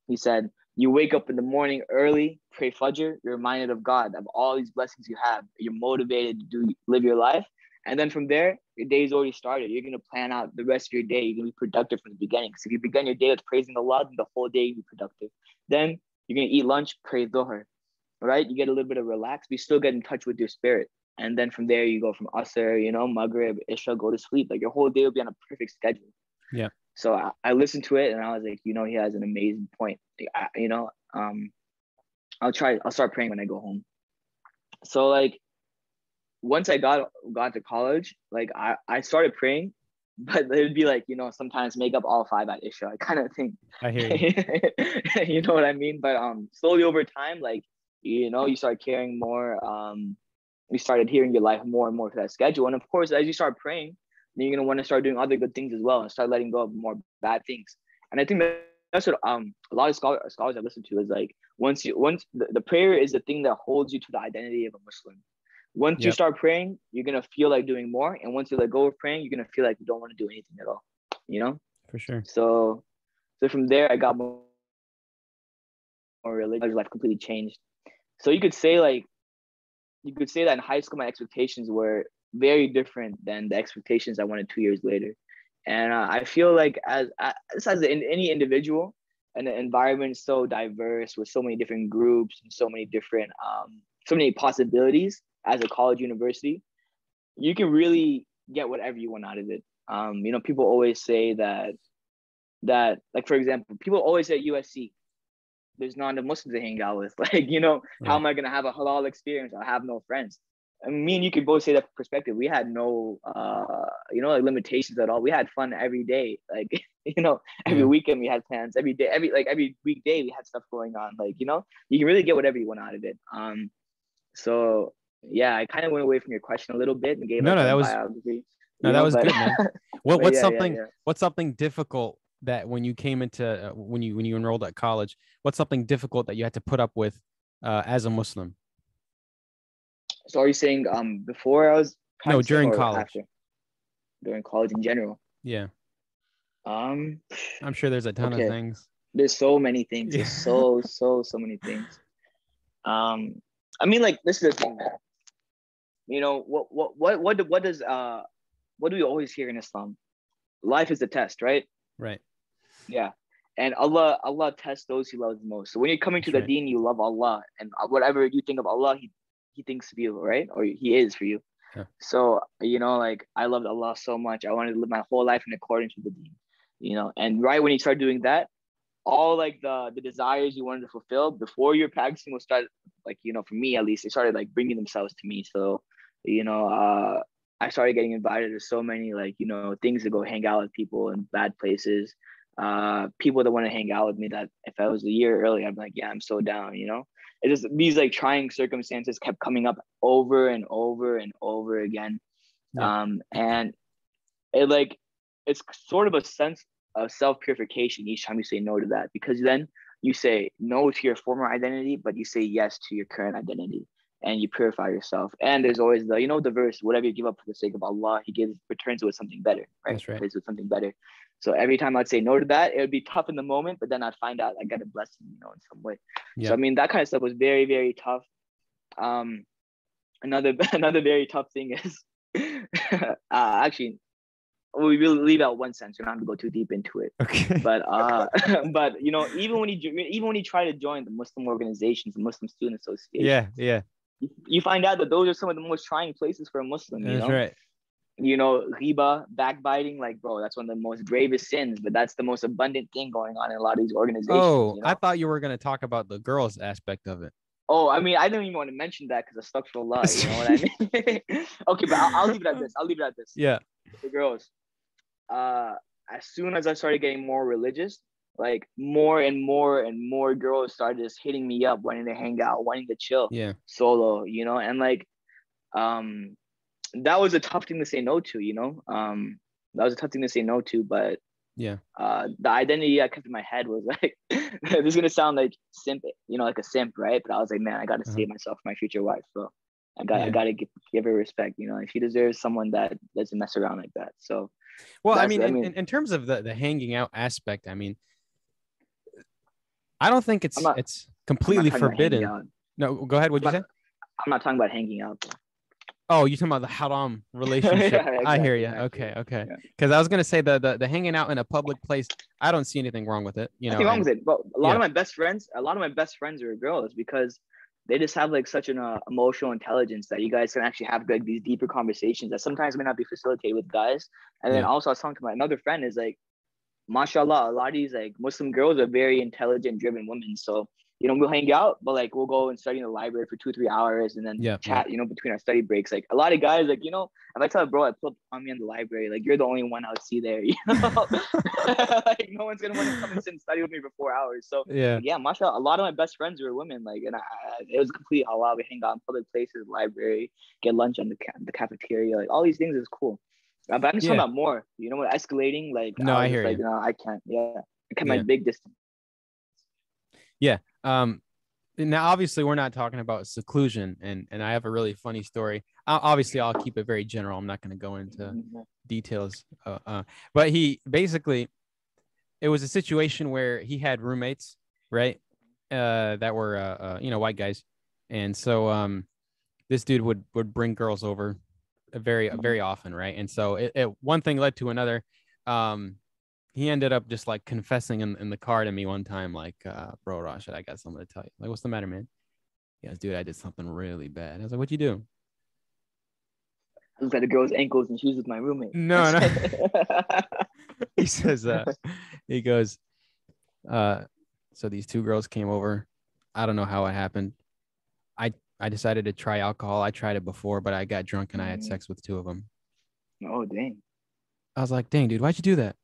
He said, you wake up in the morning early, pray Fajr, you're reminded of God, of all these blessings you have. You're motivated to do live your life. And then from there, your day's already started. You're gonna plan out the rest of your day. You're gonna be productive from the beginning. Because if you begin your day with praising Allah, then the whole day you'll be productive. Then you're gonna eat lunch, pray Dhuhr. Right? You get a little bit of relax, but you still get in touch with your spirit. And then from there you go from Asr, you know, Maghrib, Isha, go to sleep. Like your whole day will be on a perfect schedule. Yeah. So I, I listened to it and I was like, you know, he has an amazing point. Like, I, you know, um, I'll try. I'll start praying when I go home. So like, once I got got to college, like I I started praying, but it'd be like you know sometimes make up all five at Isha I kind of think I hear you. you know what I mean? But um, slowly over time, like you know, you start caring more. Um, you started hearing your life more and more to that schedule, and of course, as you start praying, then you're gonna want to start doing other good things as well, and start letting go of more bad things. And I think that that's what um a lot of scholars, scholars I listen to is like once you once the, the prayer is the thing that holds you to the identity of a Muslim. Once you start praying, you're gonna feel like doing more, and once you let go of praying, you're gonna feel like you don't want to do anything at all. You know. For sure. So, so from there, I got more, more religious. Life completely changed. So you could say like, you could say that in high school, my expectations were very different than the expectations I wanted two years later. And uh, I feel like as as, as in any individual, and the environment is so diverse with so many different groups and so many different um, so many possibilities as a college university, you can really get whatever you want out of it. Um, you know, people always say that that like for example, people always say at USC, there's not enough Muslims to hang out with. Like, you know, how am I gonna have a halal experience? I have no friends. I mean, me and you could both say that perspective. We had no, uh, you know, like limitations at all. We had fun every day. Like, you know, every weekend we had plans. Every day, every like every weekday we had stuff going on. Like, you know, you can really get whatever you want out of it. Um, so yeah, I kind of went away from your question a little bit and gave No, like no, that was- biography. No, that know, was but- good, man. What what's yeah, yeah, something yeah. what's something difficult that when you came into uh, when you when you enrolled at college? What's something difficult that you had to put up with uh, as a Muslim? So are you saying um before I was No, during college. after? During college in general. Yeah, Um, I'm sure there's a ton Okay. of things. there's so many things. There's so so so many things. Um, I mean, like this is the thing, man. You know what what what what what does uh what do we always hear in Islam? Life is a test, right? Right. Yeah. And Allah Allah tests those he loves most. So when you're coming to That's the right. deen, you love Allah, and whatever you think of Allah, he he thinks of you, right? Or he is for you. Yeah. So you know, like I loved Allah so much. I wanted to live my whole life in accordance with the deen. You know, and right when you start doing that, all like the the desires you wanted to fulfill before you're practicing will start like you know for me at least they started like bringing themselves to me so you know uh i started getting invited to so many like you know things to go hang out with people in bad places. Uh people that want to hang out with me that if i was a year early i'm like yeah i'm so down you know? It just these like trying circumstances kept coming up over and over and over again. Yeah. um and it like it's sort of a sense of self-purification each time you say no to that because then you say no to your former identity but you say yes to your current identity and you purify yourself and there's always the you know the verse whatever you give up for the sake of allah he gives returns with something better right That's right. With something better so every time i'd say no to that it would be tough in the moment but then i'd find out i got a blessing you know in some way Yeah. so i mean that kind of stuff was very very tough um another another very tough thing is uh actually we will leave out one sense. We don't have to go too deep into it. Okay. But uh, but you know, even when you even when you try to join the Muslim organizations, the Muslim Student Association, yeah. Yeah. You, find out that those are some of the most trying places for a Muslim. You That's know, right. you know, riba, backbiting, like bro, that's one of the most gravest sins. But that's the most abundant thing going on in a lot of these organizations. Oh, you know? I thought you were gonna talk about the girls aspect of it. Oh, I mean, I didn't even want to mention that because I stuck for a lot. You know what I mean? okay, but I'll, I'll leave it at this. I'll leave it at this. Yeah. the girls. Uh, as soon as I started getting more religious, like more and more and more girls started just hitting me up, wanting to hang out, wanting to chill Yeah. solo, you know, and like, um, that was a tough thing to say no to, you know. Um, that was a tough thing to say no to, but Yeah. uh, the identity I kept in my head was like, this is gonna sound like simp, you know, like a simp, right? But I was like, man, I gotta Uh-huh. save myself for my future wife, so I got, I Yeah. gotta give, give her respect, you know. And she deserves someone that doesn't mess around like that. So Well, I mean, I in, mean- in, in terms of the, the hanging out aspect, I mean, I don't think it's not- it's completely talking about hanging forbidden. No, go ahead. What'd you I'm say? not- I'm not talking about hanging out. Oh, you're talking about the haram relationship? Yeah, I hear you. exactly. Okay, okay. Yeah. Because I was gonna say the, the the hanging out in a public place. I don't see anything wrong with it. You know, wrong with it. But a lot yeah. of my best friends, a lot of my best friends are girls because they just have like such an uh, emotional intelligence that you guys can actually have like these deeper conversations that sometimes may not be facilitated with guys. And then also I was talking to my another friend is like, mashallah, a lot of these like Muslim girls are very intelligent, driven women. So you know we'll hang out, but like we'll go and study in the library for two three hours and then Yeah, chat. You know between our study breaks. Like a lot of guys like you know if I tell a bro I pulled on me in the library, like you're the only one I would see there. You know, like no one's gonna want to come and sit and study with me for four hours. So Yeah. yeah, mashallah, a lot of my best friends were women. Like, and I- it was complete halal. We hang out in public places, library, get lunch on the ca- the cafeteria. Like all these things is cool. But I'm just Yeah. talking about more. You know, what escalating. Like, No, was I hear like, you. No, I can't. Yeah, I kept my Yeah. big distance. Yeah. Um, now obviously we're not talking about seclusion, and and I have a really funny story. Uh, obviously, I'll keep it very general. I'm not going to go into Mhm. details. Uh, uh, but he basically, it was a situation where he had roommates, right? Uh, that were uh, uh, you know white guys, and so um, this dude would would bring girls over, very very often, right? And so it, it one thing led to another. Um, he ended up just like confessing in, in the car to me one time, like, uh, bro, Rashid, I got something to tell you. Like, what's the matter, man? He goes, dude, I did something really bad. I was like, what'd you do? I looked at the girl's ankles and she was with my roommate. No, no. he says uh he goes uh so these two girls came over i don't know how it happened i i decided to try alcohol i tried it before but i got drunk and i had Mhm. sex with two of them oh dang. i was like dang dude why'd you do that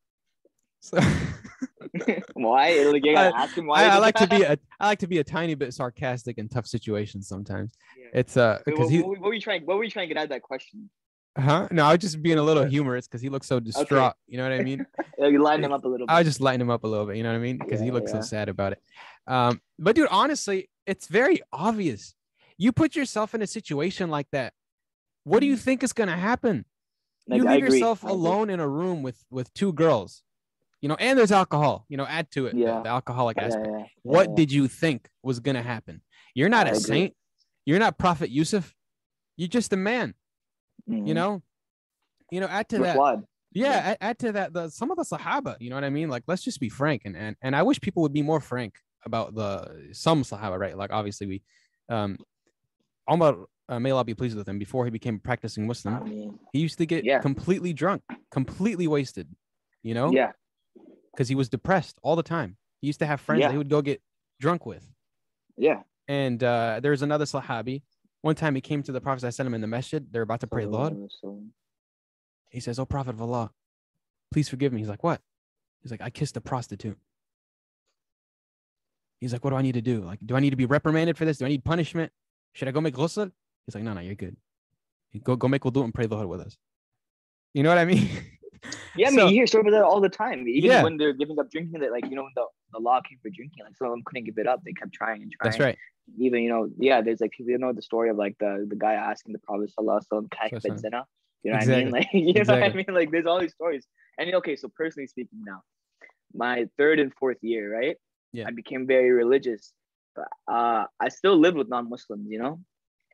so why? Like, you gotta I- ask him why. I, I like to be a i like to be a tiny bit sarcastic in tough situations sometimes Yeah. it's uh because what, he what, what were you trying? What were you trying to get out of that question? Huh? No, I was just being a little humorous because he looks so distraught. You know what I mean? You lighten him up a little bit. I was just lighting him up a little bit. You know what I mean? Because he Yeah, looks so sad about it. Um, but dude, honestly, it's very obvious. You put yourself in a situation like that. What do you think is gonna happen? Like, you leave yourself alone in a room with with two girls, you know, and there's alcohol. You know, add to it the- Yeah. the, alcoholic Yeah, aspect. yeah, What yeah. did you think was gonna happen? You're not I a agree. saint. You're not Prophet Yusuf. You're just a man. You Mhm. know. You know, add to that. Yeah, Yeah. add, add to that the some of the Sahaba. You know what I mean? Like, let's just be frank, and and and I wish people would be more frank about the some Sahaba, right? Like, obviously, we, um, Omar, uh, may Allah be pleased with him. Before he became a practicing Muslim, he used to get Yeah. completely drunk, completely wasted. You know, yeah, because he was depressed all the time. He used to have friends Yeah. that he would go get drunk with. yeah. And uh, there's another Sahabi. One time he came to the Prophet I sent him in the masjid. They're about to pray Lord. He says, "Oh Prophet of Allah, please forgive me." He's like, "What?" He's like, "I kissed a prostitute." He's like, "What do I need to do? Like, do I need to be reprimanded for this? Do I need punishment? Should I go make ghusl?" He's like, "No, no, you're good. Go go make wudu and pray Dhuhr with us." You know what I mean? Yeah, I mean, So- you hear stories about that all the time. Even Yeah. when they're giving up drinking, that like you know, when the, the law came for drinking, like some of them couldn't give it up. They kept trying and trying. That's right. Even you know, yeah, there's like people you know the story of like the the guy asking the Prophet Sallallahu Alaihi Wasallam, "Can I Sallallahu commit Alaihi zina?" You know what I mean? Like you know what I mean? Like there's all these stories. And okay, so personally speaking, now my third and fourth year, right? Yeah. I became very religious, uh, I still lived with non-Muslims, you know.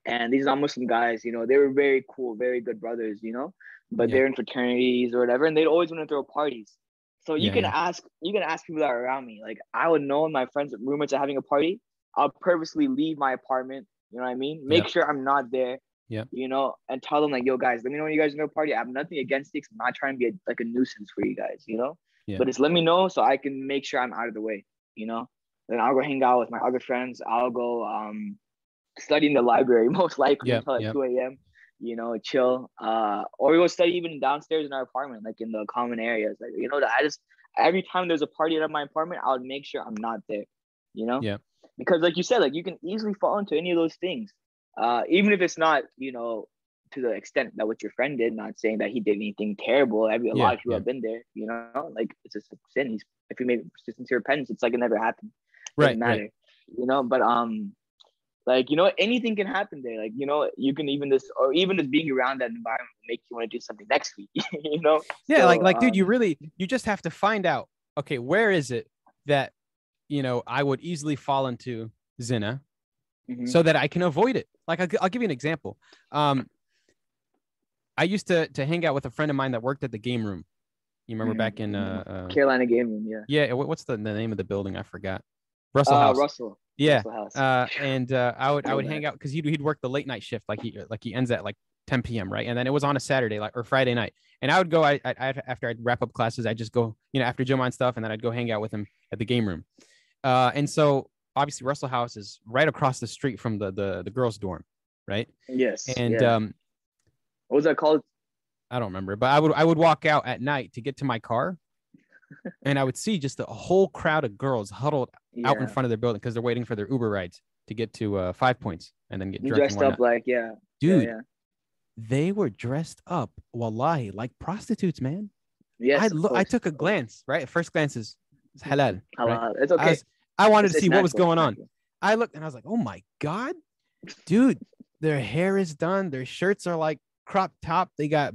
And these non-Muslim guys, you know, they were very cool, very good brothers, you know. But Yeah. they're in fraternities or whatever, and they'd always want to throw parties. So you Yeah, can yeah. ask, you can ask people that are around me. Like I would know when my friends, roommates are having a party. I'll purposely leave my apartment. You know what I mean? Make sure I'm not there. Yeah. You know, and tell them like, yo, guys, let me know when you guys are gonna party. I have nothing against it. I'm not trying to be a, like a nuisance for you guys. You know. Yeah. But just let me know so I can make sure I'm out of the way. You know. Then I'll go hang out with my other friends. I'll go um study in the library most likely Yep, until like yep. 2 a.m. You know, chill. Uh, or we go study even downstairs in our apartment, like in the common areas. Like you know, I just every time there's a party at my apartment, I would make sure I'm not there. You know. Yeah. Because like you said, like you can easily fall into any of those things. Uh, even if it's not, you know, to the extent that what your friend did, not saying that he did anything terrible. Every a Yeah, lot of people yeah. have been there, you know, like it's just a sin. He's if you made sincere repentance, it's like it never happened. Right. Matter. right. You know, but um like you know, anything can happen there. Like, you know, you can even this or even just being around that environment make you want to do something next week, you know? Yeah, like So, like dude, you um, really you just have to find out. Okay, where is it that you know I would easily fall into zina mhm. so that I can avoid it? Like I'll, I'll give you an example. Um, I used to to hang out with a friend of mine that worked at the game room. You remember Mhm, back in uh, uh Carolina Game Room, yeah. yeah, what's the, the name of the building? I forgot. Russell Uh, House. Russell. yeah. Russell House. Uh, and uh, I would I would hang out because he'd he'd work the late night shift like he like he ends at like 10 p.m. right, and then it was on a Saturday like or Friday night, and I would go I, I after I'd wrap up classes I'd just go you know after gym on stuff, and then I'd go hang out with him at the game room, uh, and so obviously Russell House is right across the street from the the the girls' dorm, right, yes. and yeah. um what was that called? I don't remember, but I would I would walk out at night to get to my car, and I would see just a whole crowd of girls huddled out in front of their building because they're waiting for their Uber rides to get to uh, Five Points and then get drunk dressed up like yeah. Dude, Yeah, they were dressed up, wallahi, like prostitutes, man. yeah. Yes. I of lo- I took a glance, right? At first glance is it's halal. right? It's I, okay. was- I wanted It's- to see what was going on. I looked and I was like, oh my God, dude, their hair is done. Their shirts are like crop top. They got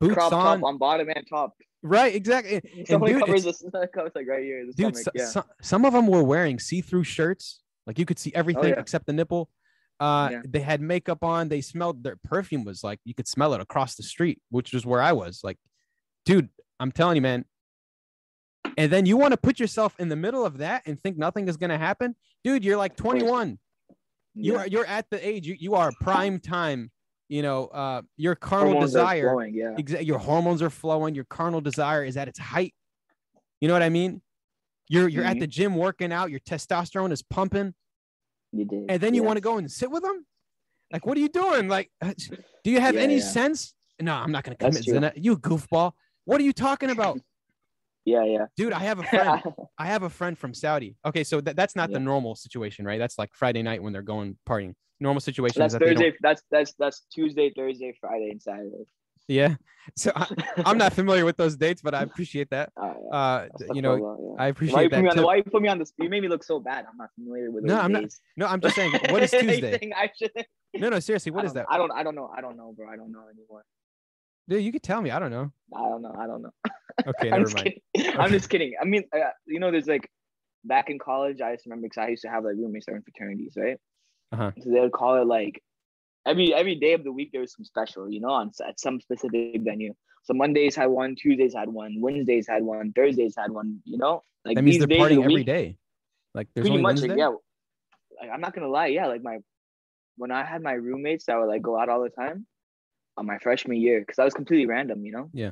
boots Crop on. top on bottom and top. Right, exactly. And only dude, covers this. covers like right here. The dude, stomach. so- yeah. so- some of them were wearing see-through shirts. Like you could see everything Oh, yeah. except the nipple. Uh, Yeah. they had makeup on. They smelled their perfume was like you could smell it across the street, which was where I was. Like, dude, I'm telling you, man. And then you want to put yourself in the middle of that and think nothing is gonna happen, dude. You're like 21. You are you're at the age you, you are prime time. You know, uh, your carnal Hormones desire flowing, Yeah. Exa- your hormones are flowing your carnal desire is at its height. You know what i mean? You're you're at Mhm. the gym working out your testosterone is pumping. You did. and then you yeah. want to go and sit with them? Like what are you doing? Like uh, do you have Yeah, any sense? No i'm not going to commit you goofball. What are you talking about Yeah, yeah. dude i have a friend i have a friend from saudi okay so that, that's not the normal situation right that's like friday night when they're going partying normal situation that's is that Thursday. That's that's that's Tuesday, Thursday, Friday, and Saturday. Yeah. So I, I'm not familiar with those dates, but I appreciate that. Uh, Uh, you know, yeah. I Why you, appreciate me that. on why you put me on the You made me look so bad. I'm not familiar with. No, I'm not- No, I'm just saying. What is Tuesday? think I should. No, no, seriously. What is that? I don't. I don't know. I don't know, bro. I don't know anymore. Dude, you could tell me. I don't know. I don't know. I don't know. Okay, I'm never just mind. kidding. I'm just kidding. I mean, uh, you know, there's like back in college. I just remember because I used to have like roommates that were in fraternities, right? Uh-huh. So they would call it like every every day of the week there was some special, you know, on at some specific venue. So Mondays had one, Tuesdays had one, Wednesdays had one, Thursdays had one. You know, like That means these they're days of the partying every day. Like there's pretty only much, like, yeah. Like, I'm not gonna lie, yeah. Like my when I had my roommates that would like go out all the time on my freshman year, because I was completely random, you know. Yeah.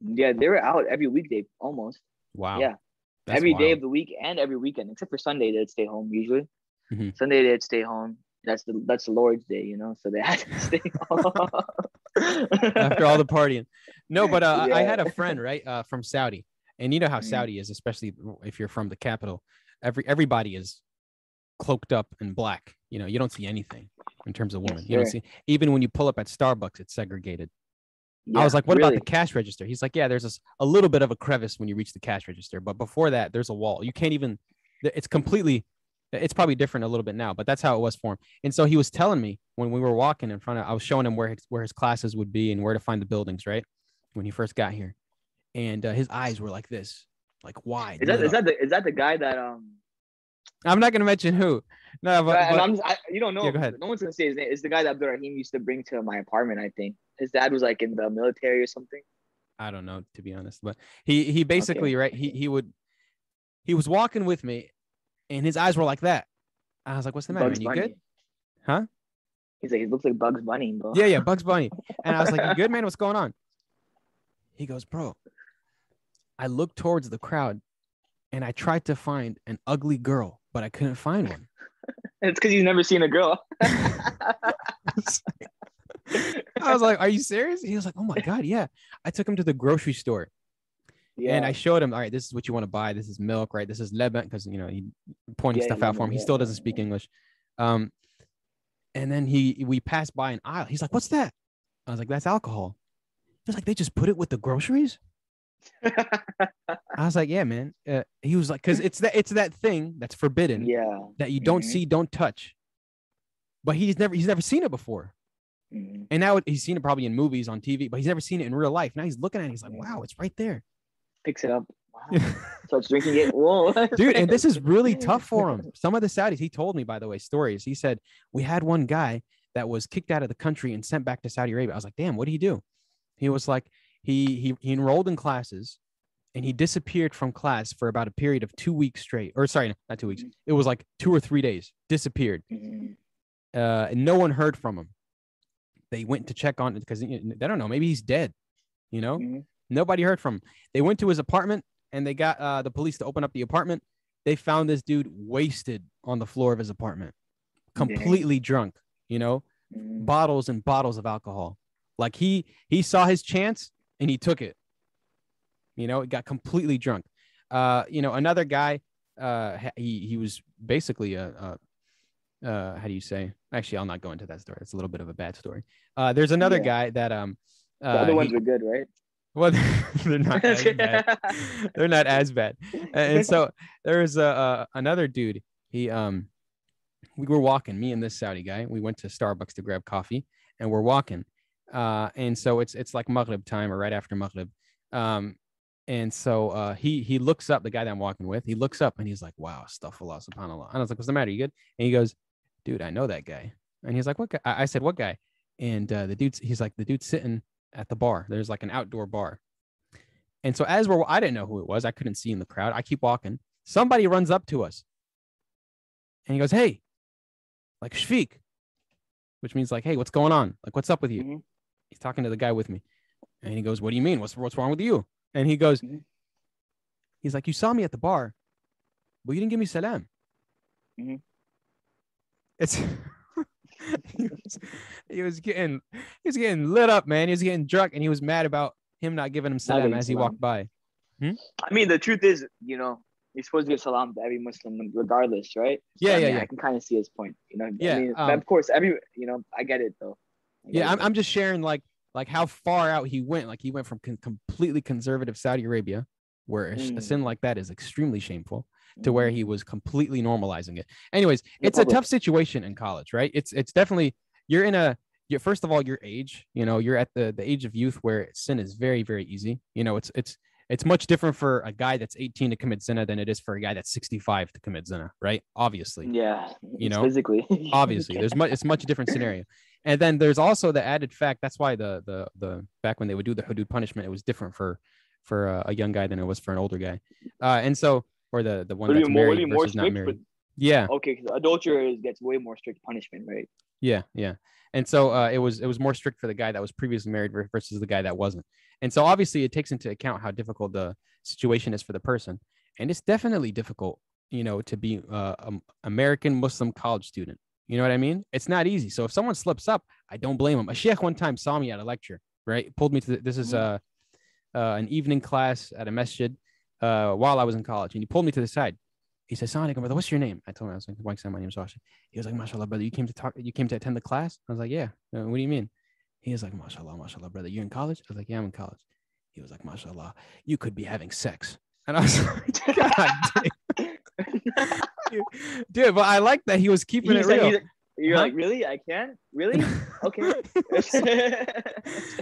Yeah, they were out every weekday almost. Wow. Yeah. That's every day wild. of the week and every weekend, except for Sunday, they'd stay home usually. Mhm. Sunday they'd stay home. That's the that's the Lord's day, you know. So they had to stay home. after all the partying. No, but uh, I had a friend right uh, from Saudi, and you know how Mhm. Saudi is, especially if you're from the capital. Every everybody is cloaked up in black. You know, you don't see anything in terms of Yes, women. you don't see even when you pull up at Starbucks, it's segregated. I was like, "What about the cash register?" He's like, "Yeah, there's a little bit of a crevice when you reach the cash register, but before that, there's a wall. You can't even. It's completely. It's probably different a little bit now, but that's how it was for him. And so he was telling me when we were walking in front of, I was showing him where his, where his classes would be and where to find the buildings, right? When he first got here, and uh, his eyes were like this, like wide. Is that is that the is that the guy that um? I'm not gonna mention who. No, but, and but- I'm I, you don't know. Yeah, go ahead. No one's gonna say his name. It's the guy that Abdurrahim used to bring to my apartment. I think his dad was like in the military or something. I don't know to be honest, but he he basically right he he would he was walking with me, and his eyes were like that. I was like, "What's the matter, Bugs man? You Bunny. good?" Huh? He's like, he looks like Bugs Bunny, bro. Yeah, yeah, Bugs Bunny. And I was like, "You good, man? What's going on?" He goes, "Bro, I looked towards the crowd, and I tried to find an ugly girl, but I couldn't find one." It's because he's never seen a girl. I was like, "Are you serious?" He was like, "Oh my god, yeah." I took him to the grocery store, yeah. and I showed him, "All right, this is what you want to buy. This is milk, right? This is leban," because you know he pointing Yeah, stuff out for him. He still doesn't speak English. Um, and then he we passed by an aisle. He's like, "What's that?" I was like, "That's alcohol." He was like, "They just put it with the groceries." I was like, "Yeah, man." Uh, he was like, "Cause it's that it's that thing that's forbidden yeah. that you don't Mhm. see, don't touch." But he's never he's never seen it before, Mhm. and now he's seen it probably in movies on TV, but he's never seen it in real life. Now he's looking at it, he's like, "Wow, it's right there." Picks it up. Wow. Starts drinking it. Whoa. dude and this is really tough for him some of the saudis he told me by the way stories he said we had one guy that was kicked out of the country and sent back to saudi arabia i was like damn what did he do he was like he he, he enrolled in classes and he disappeared from class for about a period of two weeks straight or sorry not two weeks it was like two or three days disappeared Mhm. uh and no one heard from him they went to check on it because they don't know maybe he's dead you know Mhm. Nobody heard from him. They went to his apartment and they got uh, the police to open up the apartment. They found this dude wasted on the floor of his apartment, completely drunk, you know, Mhm. bottles and bottles of alcohol. Like he he saw his chance and he took it. You know, he got completely drunk. Uh, you know, another guy, uh, he he was basically a, a uh, how do you say? Actually, I'll not go into that story. It's a little bit of a bad story. Uh, there's another Yeah. guy that um, The uh, other ones he- were good, right? well, they're not as bad. They're not as bad. And- so there was a, uh another dude. He um, we were walking. Me and this Saudi guy. We went to Starbucks to grab coffee, and we're walking. Uh, and so it's it's like Maghrib time or right after Maghrib. Um, and so uh, he he looks up. The guy that I'm walking with, he looks up and he's like, "Wow, astaghfirullah, subhanallah." And I was like, "What's the matter? You good?" And he goes, "Dude, I know that guy." And he's like, "What guy?" I said, "What guy?" And uh, the dude's he's like, "The dude's sitting at the bar. There's like an outdoor bar." And so as we're, I didn't know who it was. I couldn't see in the crowd. I keep walking. Somebody runs up to us, and he goes, "Hey, like Shfiq," which means like, "Hey, what's going on? Like, what's up with you?" Mhm. He's talking to the guy with me, and he goes, "What do you mean? What's what's wrong with you?" And he goes, Mhm. "He's like, you saw me at the bar, but you didn't give me salam." Mhm. It's he, was, he was getting he was getting lit up, man. He was getting drunk, and he was mad about him not giving him salam as he salam. walked by. I mean, the truth is, you know, you're supposed to give salam to every Muslim regardless, right? Yeah, I yeah, mean, yeah. I can kind of see his point. You know, Yeah, I mean, um, of course, every you know, I get it though. Yeah, I'm. I'm just sharing like like how far out he went. Like he went from con- completely conservative Saudi Arabia, where a, a Mm. sin like that is extremely shameful, to where Mhm. he was completely normalizing it. Anyways, it's a tough situation in college, right? It's it's definitely you're in a you first of all your age, you know, you're at the the age of youth where sin is very very easy. You know, it's it's it's much different for a guy that's 18 to commit zina than it is for a guy that's 65 to commit zina, right? Obviously Yeah, you know, physically. obviously there's much it's much different scenario and then there's also the added fact that's why the the the back when they would do the hudud punishment it was different for for a, a young guy than it was for an older guy. Uh and so or the the one that's be more, would married more versus not married. For, yeah. Okay, because adultery gets way more strict punishment, right? yeah yeah. And so uh it was it was more strict for the guy that was previously married versus the guy that wasn't. And so obviously it takes into account how difficult the situation is for the person. And it's definitely difficult you know to be uh, an american muslim college student you know what i mean it's not easy so if someone slips up i don't blame him a sheikh one time saw me at a lecture right pulled me to the, this is uh, uh an evening class at a masjid uh while i was in college and he pulled me to the side he said, "Sonic, brother, what's your name? I told him, I was like, White my name's Rashi. He was like, mashallah, brother, you came to talk, you came to attend the class? I was like, yeah. "Uh, what do you mean? He was like, mashallah, mashallah, brother, you're in college? I was like, yeah, I'm in college. He was like, mashallah, you could be having sex. And I was like, God damn. Dude, but I like that he was keeping He's it like- real. like- you're Huh? like, really? I can? Really? Okay.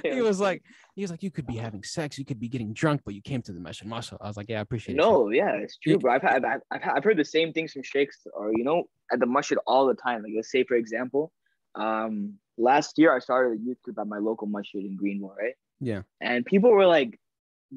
he was like, he was like, you could be having sex, you could be getting drunk, but you came to the mission. Mashallah. I was like, yeah, I appreciate it. No, yeah, it's true, bro. I've had, I've, I've, I've heard the same things from sheikhs or you know, at the masjid all the time. Like, let's say, for example, um, last year I started a youth group at my local masjid in Greenville, right? Yeah. And people were like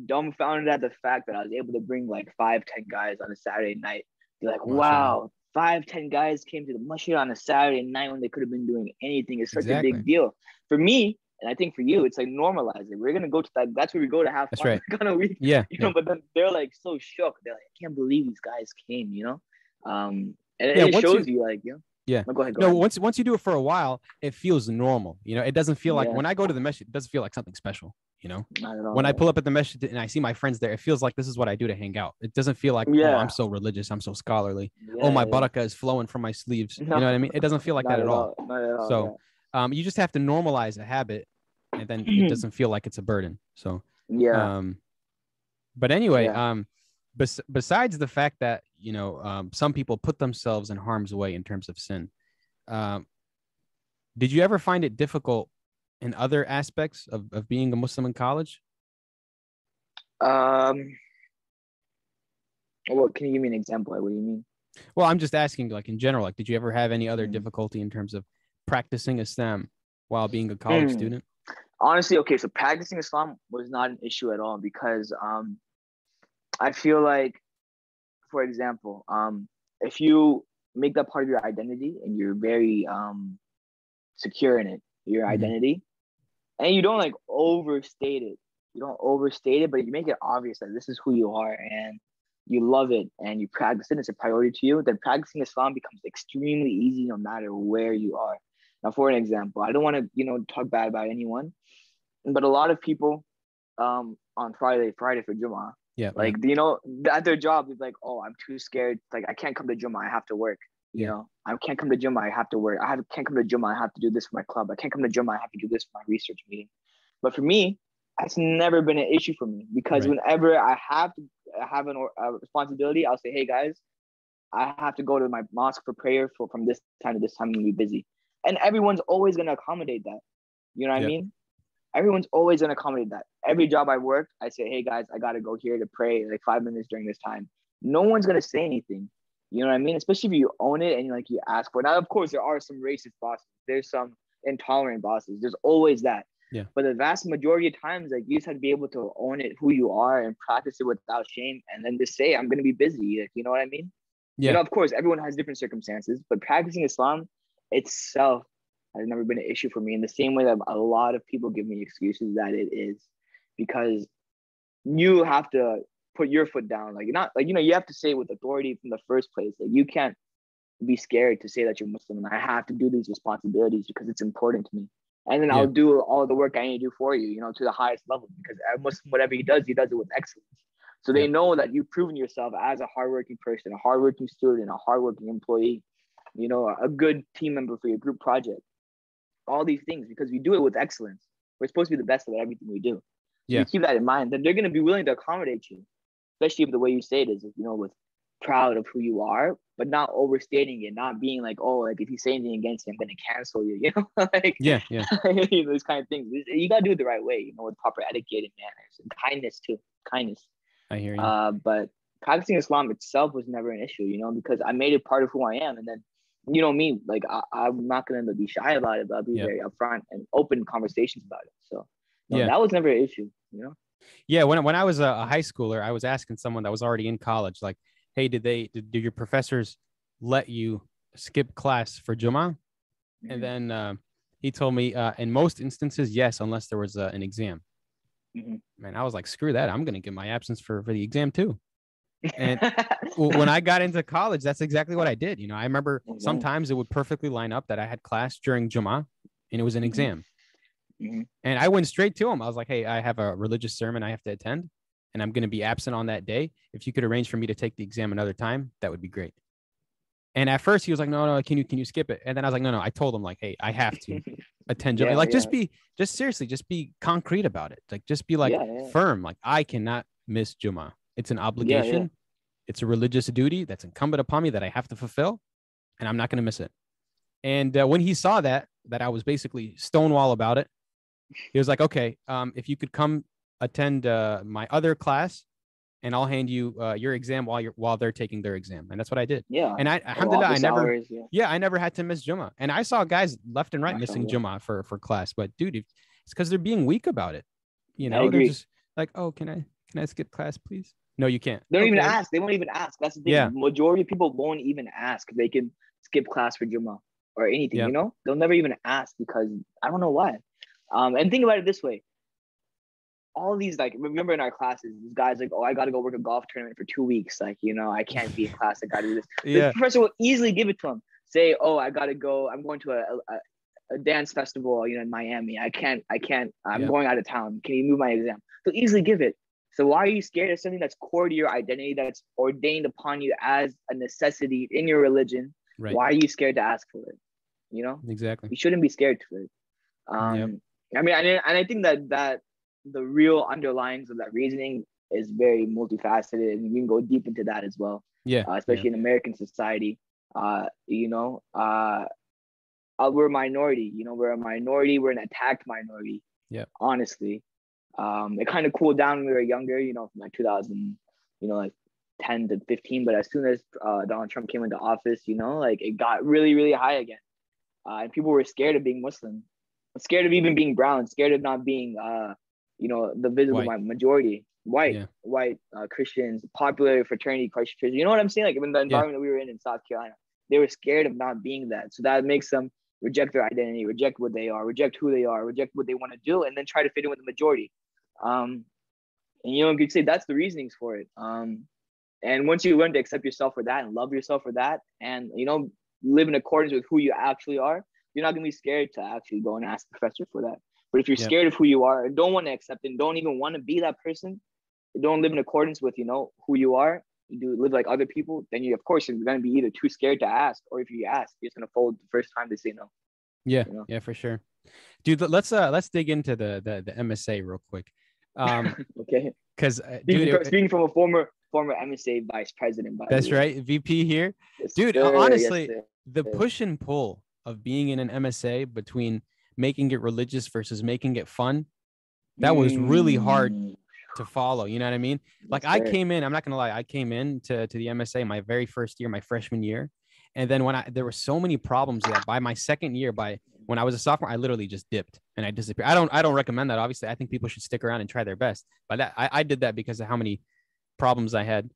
dumbfounded at the fact that I was able to bring like five, ten guys on a Saturday night. They're like, wow, five, ten guys came to the masjid on a Saturday night when they could have been doing anything. It's such a big deal for me. And I think for you, it's like normalize it. We're gonna go to that. That's where we go to have That's fun. right. kind of week Yeah. you know, but then they're like so shook. They're like, I can't believe these guys came, you know? Um, and Yeah, it shows you, like, you know, Yeah. No, go ahead. Go no ahead. once once you do it for a while it feels normal you know it doesn't feel like Yeah. when i go to the mesh it doesn't feel like something special you know all. when i pull up at the mesh and i see my friends there it feels like this is what i do to hang out it doesn't feel like oh i'm so religious i'm so scholarly Yeah, oh my yeah. baraka is flowing from my sleeves you know what i mean it doesn't feel like that at all Not at all. So, um you just have to normalize a habit and then it doesn't feel like it's a burden so yeah. yeah. um but anyway Yeah. um bes- besides the fact that you know um, some people put themselves in harm's way in terms of sin um did you ever find it difficult in other aspects of, of being a muslim in college um, well, can you give me an example? Like, what do you mean? well i'm just asking like in general like did you ever have any other Mm. difficulty in terms of practicing islam while being a college Mm. student honestly okay so practicing islam was not an issue at all because um i feel like for example um if you make that part of your identity and you're very um secure in it your Mhm. identity and you don't like overstate it you don't overstate it but you make it obvious that this is who you are and you love it and you practice it it's a priority to you then practicing islam becomes extremely easy no matter where you are now for an example i don't want to you know talk bad about anyone but a lot of people um on Friday, Friday for Jummah, yeah like you know, at their job, it's like, oh, I'm too scared. Like I can't come to Jummah, I have to work. You Yeah. know, I can't come to Jummah, I have to work. I have, can't come to Jummah, I have to do this for my club. I can't come to Jummah, I have to do this for my research meeting. But for me, that's never been an issue for me because Right. whenever I have to have an a responsibility, I'll say, hey guys, I have to go to my mosque for prayer for from this time to this time. I'm gonna be busy, and everyone's always gonna accommodate that. You know what. I mean? Everyone's always gonna accommodate that. Every job I work, I say, hey guys, I gotta go here to pray like five minutes during this time. No one's gonna say anything. You know what I mean? Especially if you own it and like you ask for it. Now, of course, there are some racist bosses. There's some intolerant bosses. There's always that. Yeah. But the vast majority of times, like you just have to be able to own it, who you are, and practice it without shame, and then just say, "I'm gonna be busy." Like, you know what I mean? Yeah. You know, of course, everyone has different circumstances, but practicing Islam itself has never been an issue for me. In the same way that a lot of people give me excuses that it is, because you have to put your foot down. Like, you're not like you know, you have to say it with authority from the first place. Like, you can't be scared to say that you're Muslim and I have to do these responsibilities because it's important to me. And then Yeah. I'll do all the work I need to do for you, you know, to the highest level because a Muslim, whatever he does, he does it with excellence. So they Yeah. know that you've proven yourself as a hardworking person, a hardworking student, a hardworking employee, you know, a good team member for your group project. All these things because we do it with excellence. We're supposed to be the best at everything we do. So Yeah. You keep that in mind. Then they're gonna be willing to accommodate you, especially if the way you say it is, you know, with proud of who you are, but not overstating it, not being like, oh, like if you say anything against me, I'm gonna cancel you. You know, like Yeah, yeah. those kind of things. You gotta do it the right way, you know, with proper etiquette and manners and kindness too. Kindness. I hear you. Uh, but practicing Islam itself was never an issue, you know, because I made it part of who I am. And then, you know, me, like I, I'm not gonna be shy about it, but I'll be Yeah. very upfront and open conversations about it. So Yeah. that was never an issue, you know. Yeah, when when I was a, high schooler, I was asking someone that was already in college, like, "Hey, did they did, did your professors let you skip class for Juma?" Mhm. And then uh, he told me, uh, in most instances, yes, unless there was uh, an exam. Mhm. Man, I was like, "Screw that! I'm gonna get my absence for for the exam too." And when I got into college, that's exactly what I did. You know, I remember Mhm. sometimes it would perfectly line up that I had class during Juma, and it was an Mhm. exam. Mhm. And I went straight to him. I was like, "Hey, I have a religious sermon I have to attend, and I'm going to be absent on that day. If you could arrange for me to take the exam another time, that would be great." And at first, he was like, "No, no, can you can you skip it?" And then I was like, "No, no." I told him like, "Hey, I have to attend. Yeah, like, just be, just seriously, just be concrete about it. Like, just be like Yeah, yeah. firm. Like, I cannot miss Juma. It's an obligation. It's a religious duty that's incumbent upon me that I have to fulfill, and I'm not going to miss it." And uh, when he saw that, that I was basically stonewall about it, he was like, "Okay, um, if you could come attend uh, my other class, and I'll hand you uh, your exam while you're while they're taking their exam." And that's what I did. yeah. And I, alhamdulillah, I never, hours, yeah. yeah, I never had to miss Juma. And I saw guys left and right missing Juma for for class. But dude, it's because they're being weak about it. You know, they're just like, "Oh, can I can I skip class, please?" No, you can't. They don't even ask. They won't even ask. That's the thing. Yeah. Majority of people won't even ask they can skip class for Juma or anything. You know, they'll never even ask because I don't know why. Um, and think about it this way. All these like remember in our classes, these guys like, oh, I gotta go work a golf tournament for two weeks. Like, you know, I can't be in class. I gotta do this. Yeah, The professor will easily give it to him. Say, oh, I gotta go. I'm going to a, a, a dance festival, you know, in Miami. I can't. I can't. I'm Yeah. going out of town. Can you move my exam? They'll easily give it. So why are you scared of something that's core to your identity, that's ordained upon you as a necessity in your religion? right. Why are you scared to ask for it? You know, Exactly. you shouldn't be scared to it. Um, I mean, and, and I think that that the real underlyings of that reasoning is very multifaceted, and we can go deep into that as well Yeah. uh, especially in American society. Uh, you know, uh, uh, we're a minority. You know, we're a minority. We're an attacked minority. Yeah. Honestly, um, it kind of cooled down when we were younger. You know, from like 2000, you know, like 10 to 15. But as soon as uh, Donald Trump came into office, you know, like it got really, really high again. Uh, and people were scared of being Muslim, scared of even being brown, scared of not being, uh, you know, the visible White. majority, white, Yeah. white uh, Christians, popular fraternity Christians. You know what I'm saying? Like in the environment that we were in in South Carolina, they were scared of not being that. So that makes them reject their identity, reject what they are, reject who they are, reject what they want to do, and then try to fit in with the majority. Um, and you know, you could say that's the reasonings for it. Um, and once you learn to accept yourself for that and love yourself for that, and you know, live in accordance with who you actually are, you're not gonna be scared to actually go and ask the professor for that. But if you're Yeah. scared of who you are and don't want to accept and don't even want to be that person, don't live in accordance with you know who you are, you do live like other people, then you of course you're gonna be either too scared to ask, or if you ask, you're just gonna fold the first time they say no. Yeah. you know? Yeah, for sure. Dude, let- let's uh let's dig into the the, the MSA real quick. Um, Okay. because uh, Speaking, dude, from, it- speaking from a former former MSA vice president, by that's right, VP here. Yes, Dude, sir. Honestly, sir. the push and pull of being in an MSA between making it religious versus making it fun, that was really hard Mm, to follow. You know what I mean? Like I came in, I'm not gonna lie, I came in to, to the MSA my very first year, my freshman year. And then when I there were so many problems that by my second year, by when I was a sophomore, I literally just dipped and I disappeared. I don't I don't recommend that. Obviously, I think people should stick around and try their best. But that I, I did that because of how many problems I had.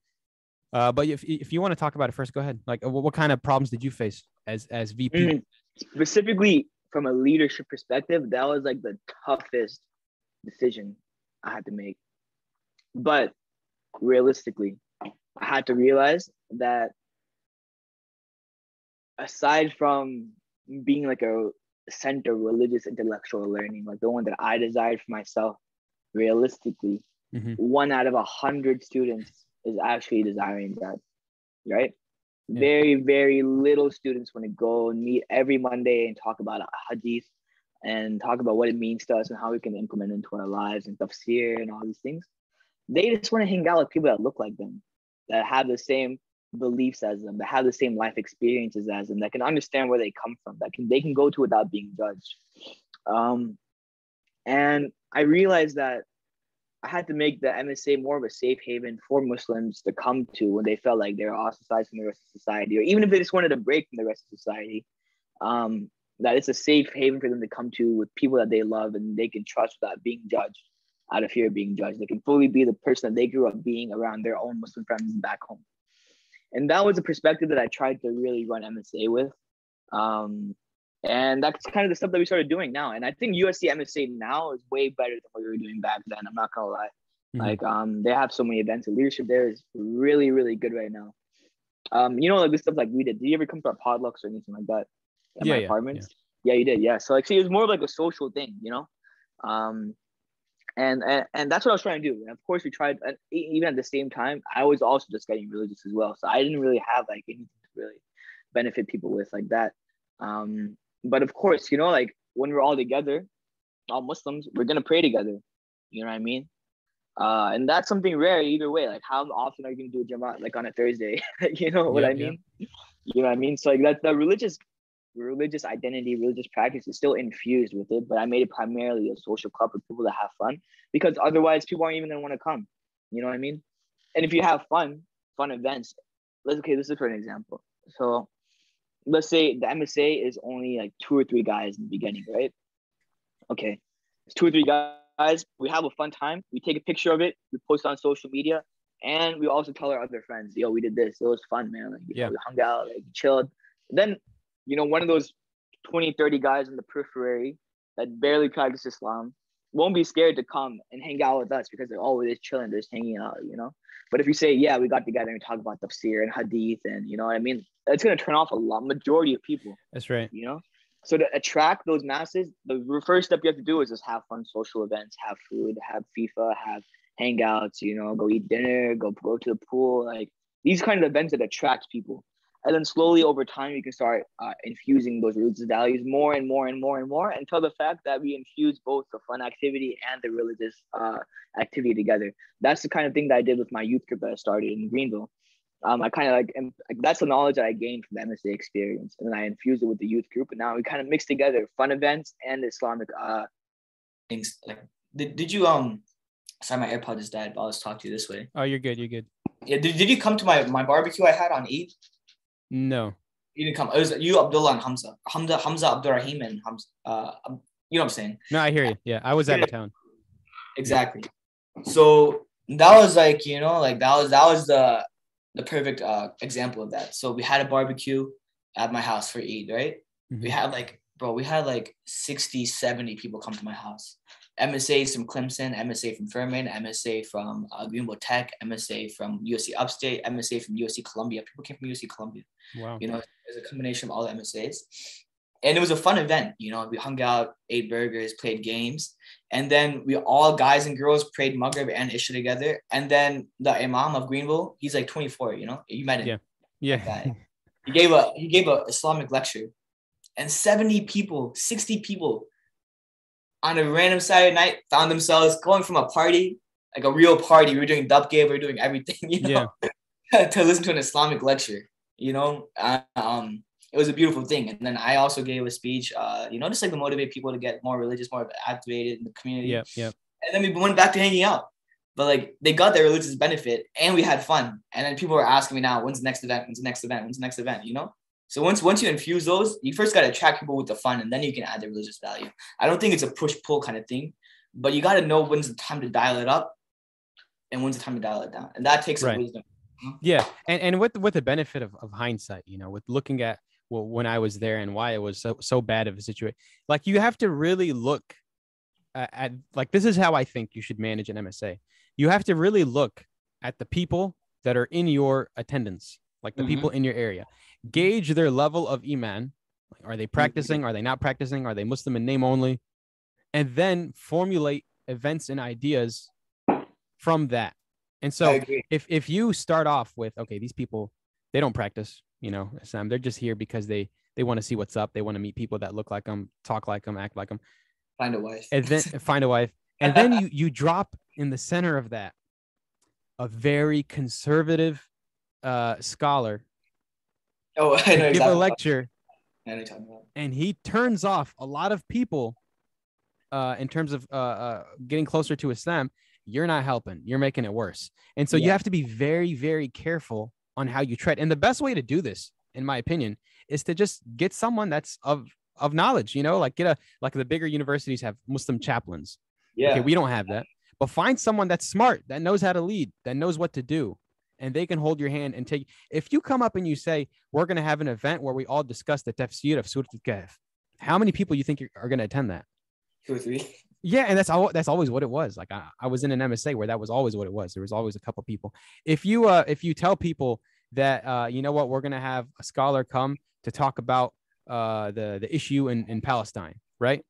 Uh, but if if you want to talk about it first, go ahead. Like, what, what kind of problems did you face as as VP? Mm, specifically from a leadership perspective, that was like the toughest decision I had to make. But realistically, I had to realize that aside from being like a center religious intellectual learning, like the one that I desired for myself, realistically, Mhm. one out of a hundred students is actually desiring that, right? Very, very little students want to go and meet every Monday and talk about a hadith and talk about what it means to us and how we can implement into our lives and tafsir and all these things. They just want to hang out with people that look like them, that have the same beliefs as them, that have the same life experiences as them, that can understand where they come from, that can they can go to without being judged. Um, and I realized that I had to make the MSA more of a safe haven for Muslims to come to when they felt like they were ostracized from the rest of society, or even if they just wanted a break from the rest of society. Um, that it's a safe haven for them to come to with people that they love and they can trust without being judged out of fear of being judged. They can fully be the person that they grew up being around their own Muslim friends back home. And that was a perspective that I tried to really run MSA with. Um, and that's kind of the stuff that we started doing now. And I think USC MSA now is way better than what we were doing back then. I'm not gonna lie. Mm-hmm. Like um, they have so many events. The leadership there is really, really good right now. Um, you know, like this stuff like we did. Did you ever come to our potlucks or anything like that? At yeah, my yeah, apartments? Yeah. yeah, you did. Yeah. So like, see, it was more of like a social thing, you know. Um, and, and and that's what I was trying to do. And of course, we tried. And even at the same time, I was also just getting religious as well. So I didn't really have like anything to really benefit people with like that. Um, but of course, you know, like when we're all together, all Muslims, we're gonna pray together. You know what I mean? Uh, and that's something rare either way. Like, how often are you gonna do a Jamaat like on a Thursday? you know what yeah, I mean? Yeah. You know what I mean? So like that the religious religious identity, religious practice is still infused with it, but I made it primarily a social club for people to have fun because otherwise people aren't even gonna want to come. You know what I mean? And if you have fun, fun events, let's okay, this is for an example. So let's say the MSA is only like two or three guys in the beginning, right? Okay, it's two or three guys. We have a fun time. We take a picture of it. We post on social media, and we also tell our other friends, "Yo, we did this. It was fun, man. Like, yeah, know, we hung out, like, chilled." Then, you know, one of those 20, 30 guys in the periphery that barely practice Islam won't be scared to come and hang out with us because they're always chilling, they're just hanging out, you know. But if you say, yeah, we got together and talk about tafsir and hadith and you know what I mean, it's gonna turn off a lot majority of people. That's right. You know, so to attract those masses, the first step you have to do is just have fun social events, have food, have FIFA, have hangouts. You know, go eat dinner, go go to the pool, like these kind of events that attract people and then slowly over time you can start uh, infusing those roots religious values more and more and more and more until the fact that we infuse both the fun activity and the religious uh, activity together. That's the kind of thing that i did with my youth group that i started in greenville. Um, i kind of like that's the knowledge that i gained from the msa experience. And then i infused it with the youth group and now we kind of mix together fun events and islamic uh, things. Like did, did you um sorry my airpod just died but i'll just talk to you this way. Oh you're good you're good. Yeah did, did you come to my my barbecue i had on eid no. You didn't come. It was you, Abdullah, and Hamza. Hamza, Hamza, Abdurrahim, and Hamza. Uh, you know what I'm saying? No, I hear you. Yeah, I was out of town. Exactly. So that was like you know like that was that was the the perfect uh, example of that. So we had a barbecue at my house for Eid, right? Mm-hmm. We had like bro, we had like 60, 70 people come to my house. MSA from Clemson, MSA from Furman, MSA from uh, Greenville Tech, MSA from USC Upstate, MSA from USC Columbia. People came from USC Columbia. Wow. You know, it's a combination of all the MSAs. And it was a fun event. You know, we hung out, ate burgers, played games. And then we all guys and girls prayed Maghrib and Isha together. And then the Imam of Greenville, he's like 24, you know, you met him. Yeah. Yeah. he gave a he gave a Islamic lecture. And 70 people, 60 people on a random Saturday night found themselves going from a party, like a real party. We were doing dubgate, we were doing everything, you know, yeah. to listen to an Islamic lecture. You know, uh, um, it was a beautiful thing. And then I also gave a speech, uh, you know, just like to motivate people to get more religious, more activated in the community. Yeah, yeah. And then we went back to hanging out. But like they got their religious benefit and we had fun. And then people were asking me now, when's the next event? When's the next event? When's the next event? You know? So once once you infuse those, you first got to attract people with the fun, and then you can add the religious value. I don't think it's a push pull kind of thing, but you got to know when's the time to dial it up, and when's the time to dial it down, and that takes right. wisdom. Yeah, and and with with the benefit of, of hindsight, you know, with looking at well, when I was there and why it was so so bad of a situation, like you have to really look at, at like this is how I think you should manage an MSA. You have to really look at the people that are in your attendance, like the mm-hmm. people in your area gauge their level of iman. Are they practicing? Are they not practicing? Are they Muslim in name only? And then formulate events and ideas from that. And so if if you start off with okay, these people they don't practice, you know, Islam. They're just here because they They want to see what's up. They want to meet people that look like them, talk like them, act like them, Find a wife. and then find a wife. And then you you drop in the center of that a very conservative uh, scholar oh, I know to give exactly. a lecture, I know talking about. and he turns off a lot of people uh, in terms of uh, uh, getting closer to Islam. You're not helping. You're making it worse. And so you have to be very, very careful on how you tread. And the best way to do this, in my opinion, is to just get someone that's of of knowledge. You know, like get a like the bigger universities have Muslim chaplains. Yeah. Okay, we don't have that. But find someone that's smart, that knows how to lead, that knows what to do, and they can hold your hand and take. If you come up and you say, "We're going to have an event where we all discuss the tafsir of Surah Al-Kahf," how many people you think are- going to attend that? Two or three. Yeah, and that's all. That's always what it was. Like I, I was in an MSA where that was always what it was. There was always a couple people. If you uh if you tell people that uh you know what we're gonna have a scholar come to talk about uh the the issue in in Palestine, right?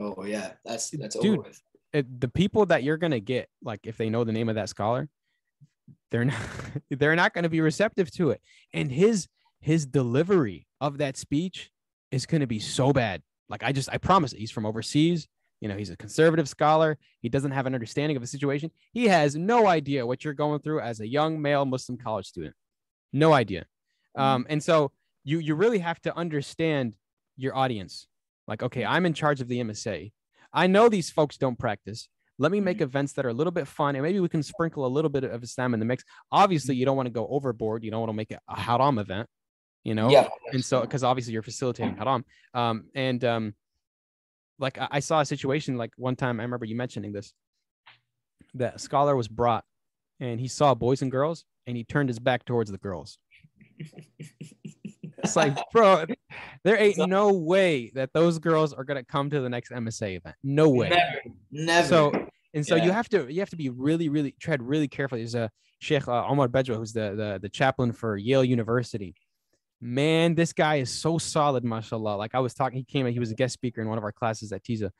Oh yeah, that's that's Dude. over with. it, the people that you're gonna get, like if they know the name of that scholar, they're not they're not gonna be receptive to it. And his his delivery of that speech is gonna be so bad. Like I just I promise. He's from overseas. You know, he's a conservative scholar. He doesn't have an understanding of the situation. He has no idea what you're going through as a young male Muslim college student. No idea. Um, and so you you really have to understand your audience. Like, okay, I'm in charge of the MSA. I know these folks don't practice. Let me make events that are a little bit fun, and maybe we can sprinkle a little bit of Islam in the mix. Obviously, you don't want to go overboard. You don't want to make it a haram event, you know. Yeah. And so, because obviously you're facilitating haram. Um, and um, like I, I saw a situation like one time. I remember you mentioning this. That scholar was brought, and he saw boys and girls, and he turned his back towards the girls. It's like, bro, there ain't no way that those girls are gonna come to the next MSA event. No way. Never. Never. So and so you have to you have to be really really tread really carefully. There's a Sheikh uh, Omar Bajwa who's the, the the chaplain for Yale University. Man, this guy is so solid, mashallah. Like I was talking, he came he was a guest speaker in one of our classes at Tiza.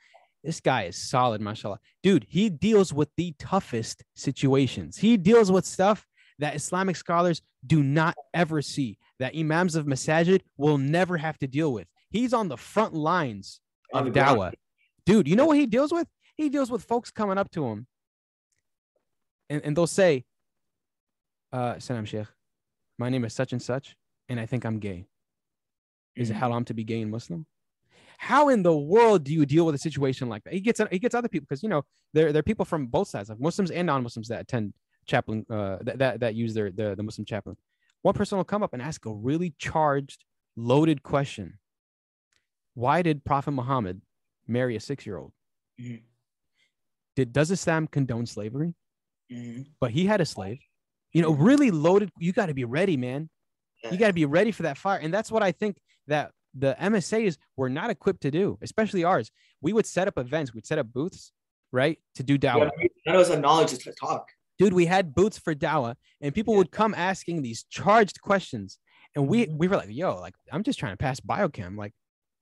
This guy is solid, mashallah. Dude, he deals with the toughest situations. He deals with stuff that Islamic scholars do not ever see, that imams of masajid will never have to deal with. He's on the front lines of dawah. Dude, you know what he deals with? He deals with folks coming up to him and, and they'll say, uh, Salam Sheikh, my name is such and such, and I think I'm gay. Is it Mhm. haram to be gay and Muslim? How in the world do you deal with a situation like that? He gets he gets other people because you know there there are people from both sides, like Muslims and non-Muslims that attend chaplain uh, that, that that use their the, the Muslim chaplain. One person will come up and ask a really charged, loaded question. Why did Prophet Muhammad marry a six-year-old? Mhm. Did does Islam condone slavery? Mhm. But he had a slave. You know, really loaded. You got to be ready, man. You got to be ready for that fire. And that's what I think that the MSAs were not equipped to do, especially ours. We would set up events, we'd set up booths, right, to do dawah. Yeah, of us have knowledge to talk. Dude, we had booths for dawah, and people Yeah. would come asking these charged questions. And we we were like, yo, like, I'm just trying to pass biochem. Like,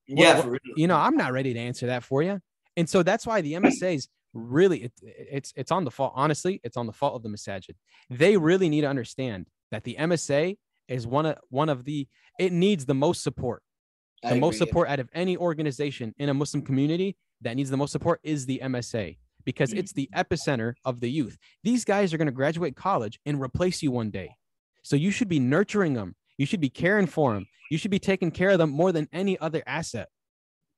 Yeah, what- you know, I'm not ready to answer that for you. And so that's why the MSAs really it, it's it's on the fault. Honestly, it's on the fault of the masajid. They really need to understand that the MSA is one of one of the it needs the most support. I The most agree. support out of any organization in a Muslim community that needs the most support is the MSA because it's the epicenter of the youth. These guys are going to graduate college and replace you one day. So you should be nurturing them. You should be caring for them. You should be taking care of them more than any other asset.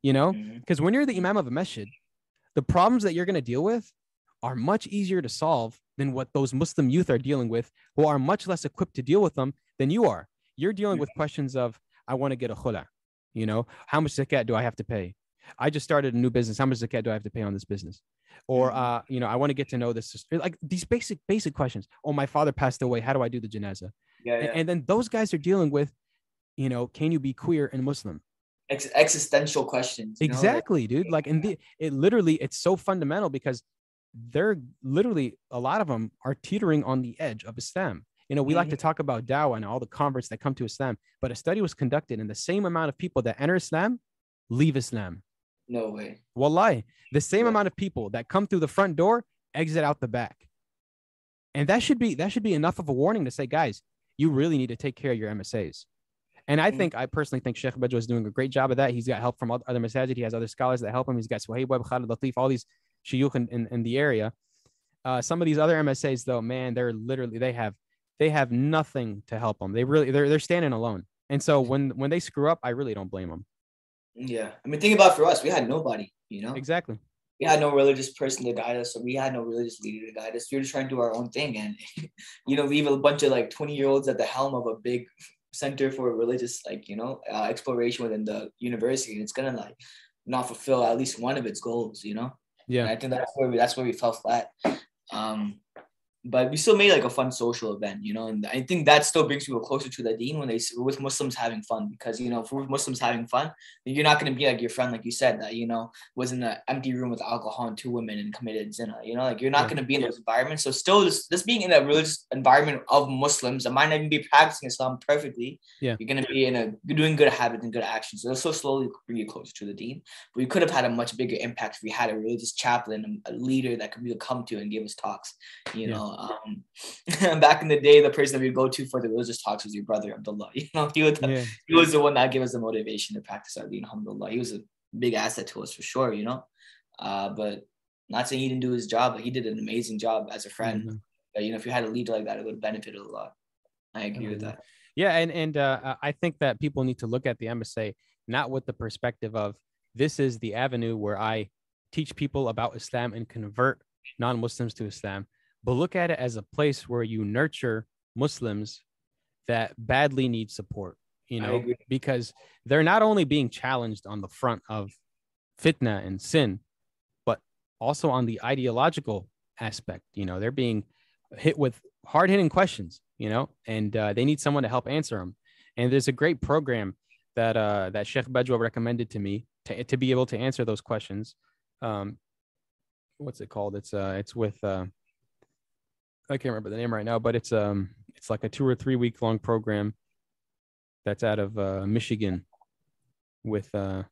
You know? Mm-hmm. Because when you're the imam of a masjid, the problems that you're going to deal with are much easier to solve than what those Muslim youth are dealing with, who are much less equipped to deal with them than you are. You're dealing with questions of, I want to get a khula, you know, how much zakat do I have to pay? I just started a new business. How much zakat do I have to pay on this business? Or, Mhm. uh, you know, I want to get to know this. Like these basic, basic questions. Oh, my father passed away. How do I do the janazah? Yeah, And- yeah. And, then those guys are dealing with, you know, can you be queer and Muslim? Ex- existential questions. you know, exactly dude like and the, it literally it's so fundamental because they're literally a lot of them are teetering on the edge of islam you know we like to mm-hmm. talk about dawah and all the converts that come to islam but a study was conducted and the same amount of people that enter islam leave islam no way. wallahi the same Yeah. amount of people that come through the front door exit out the back and that should be that should be enough of a warning to say guys you really need to take care of your msas And I Mhm. think I personally think Sheikh Bajwa is doing a great job of that. He's got help from other masajid. He has other scholars that help him. He's got Suhaib Webb, Khalid Latif, all these shuyukh in, in, in the area. Uh, some of these other MSAs though, man, they're literally they have they have nothing to help them. They really they're they're standing alone. And so when when they screw up, I really don't blame them. Yeah. I mean, think about for us, we had nobody, you know? Exactly. we had no religious person to guide us, so we had no religious leader to guide us. We were just trying to do our own thing, and you know, leave a bunch of like twenty year olds at the helm of a big center for religious, like you know, uh, exploration within the university, and it's gonna like not fulfill at least one of its goals, you know. And Yeah. I think that's where we that's where we fell flat. Um, but we still made like a fun social event, you know, and I think that still brings people closer to the deen when they with Muslims having fun because you know, if we're Muslims having fun, you're not gonna be like your friend, like you said, that you know was in an empty room with alcohol and two women and committed zina. You know, like you're not Yeah. gonna be in those environments. So still, just, just being in a religious environment of Muslims that might not even be practicing Islam perfectly, Yeah. you're gonna be in a doing good habits and good actions. So it'll so slowly bring you closer to the deen. We could have had a much bigger impact if we had a religious chaplain, a leader that could really come to and give us talks. You Yeah. know, um, back in the day, the person that we'd go to for the religious talks was your brother Abdullah. You know, he would Yeah. he was the one that gave us the motivation to practice our deen, alhamdulillah. He was a big asset to us for sure, you know. Uh, but not saying he didn't do his job, but he did an amazing job as a friend. Mhm. But, you know, if you had a leader like that, it would have benefited a lot. I agree with Mhm. that. Yeah, and and uh, I think that people need to look at the MSA not with the perspective of this is the avenue where I teach people about Islam and convert non-Muslims to Islam, but look at it as a place where you nurture Muslims that badly need support. You know, because they're not only being challenged on the front of fitna and sin, but also on the ideological aspect. You know, they're being hit with hard hitting questions, you know, and uh, they need someone to help answer them. And there's a great program that uh, that Sheikh Bajwa recommended to me to, to be able to answer those questions. Um, what's it called? It's uh, it's with uh, I can't remember the name right now, but it's um, it's like a two or three week long program that's out of uh, Michigan with uh,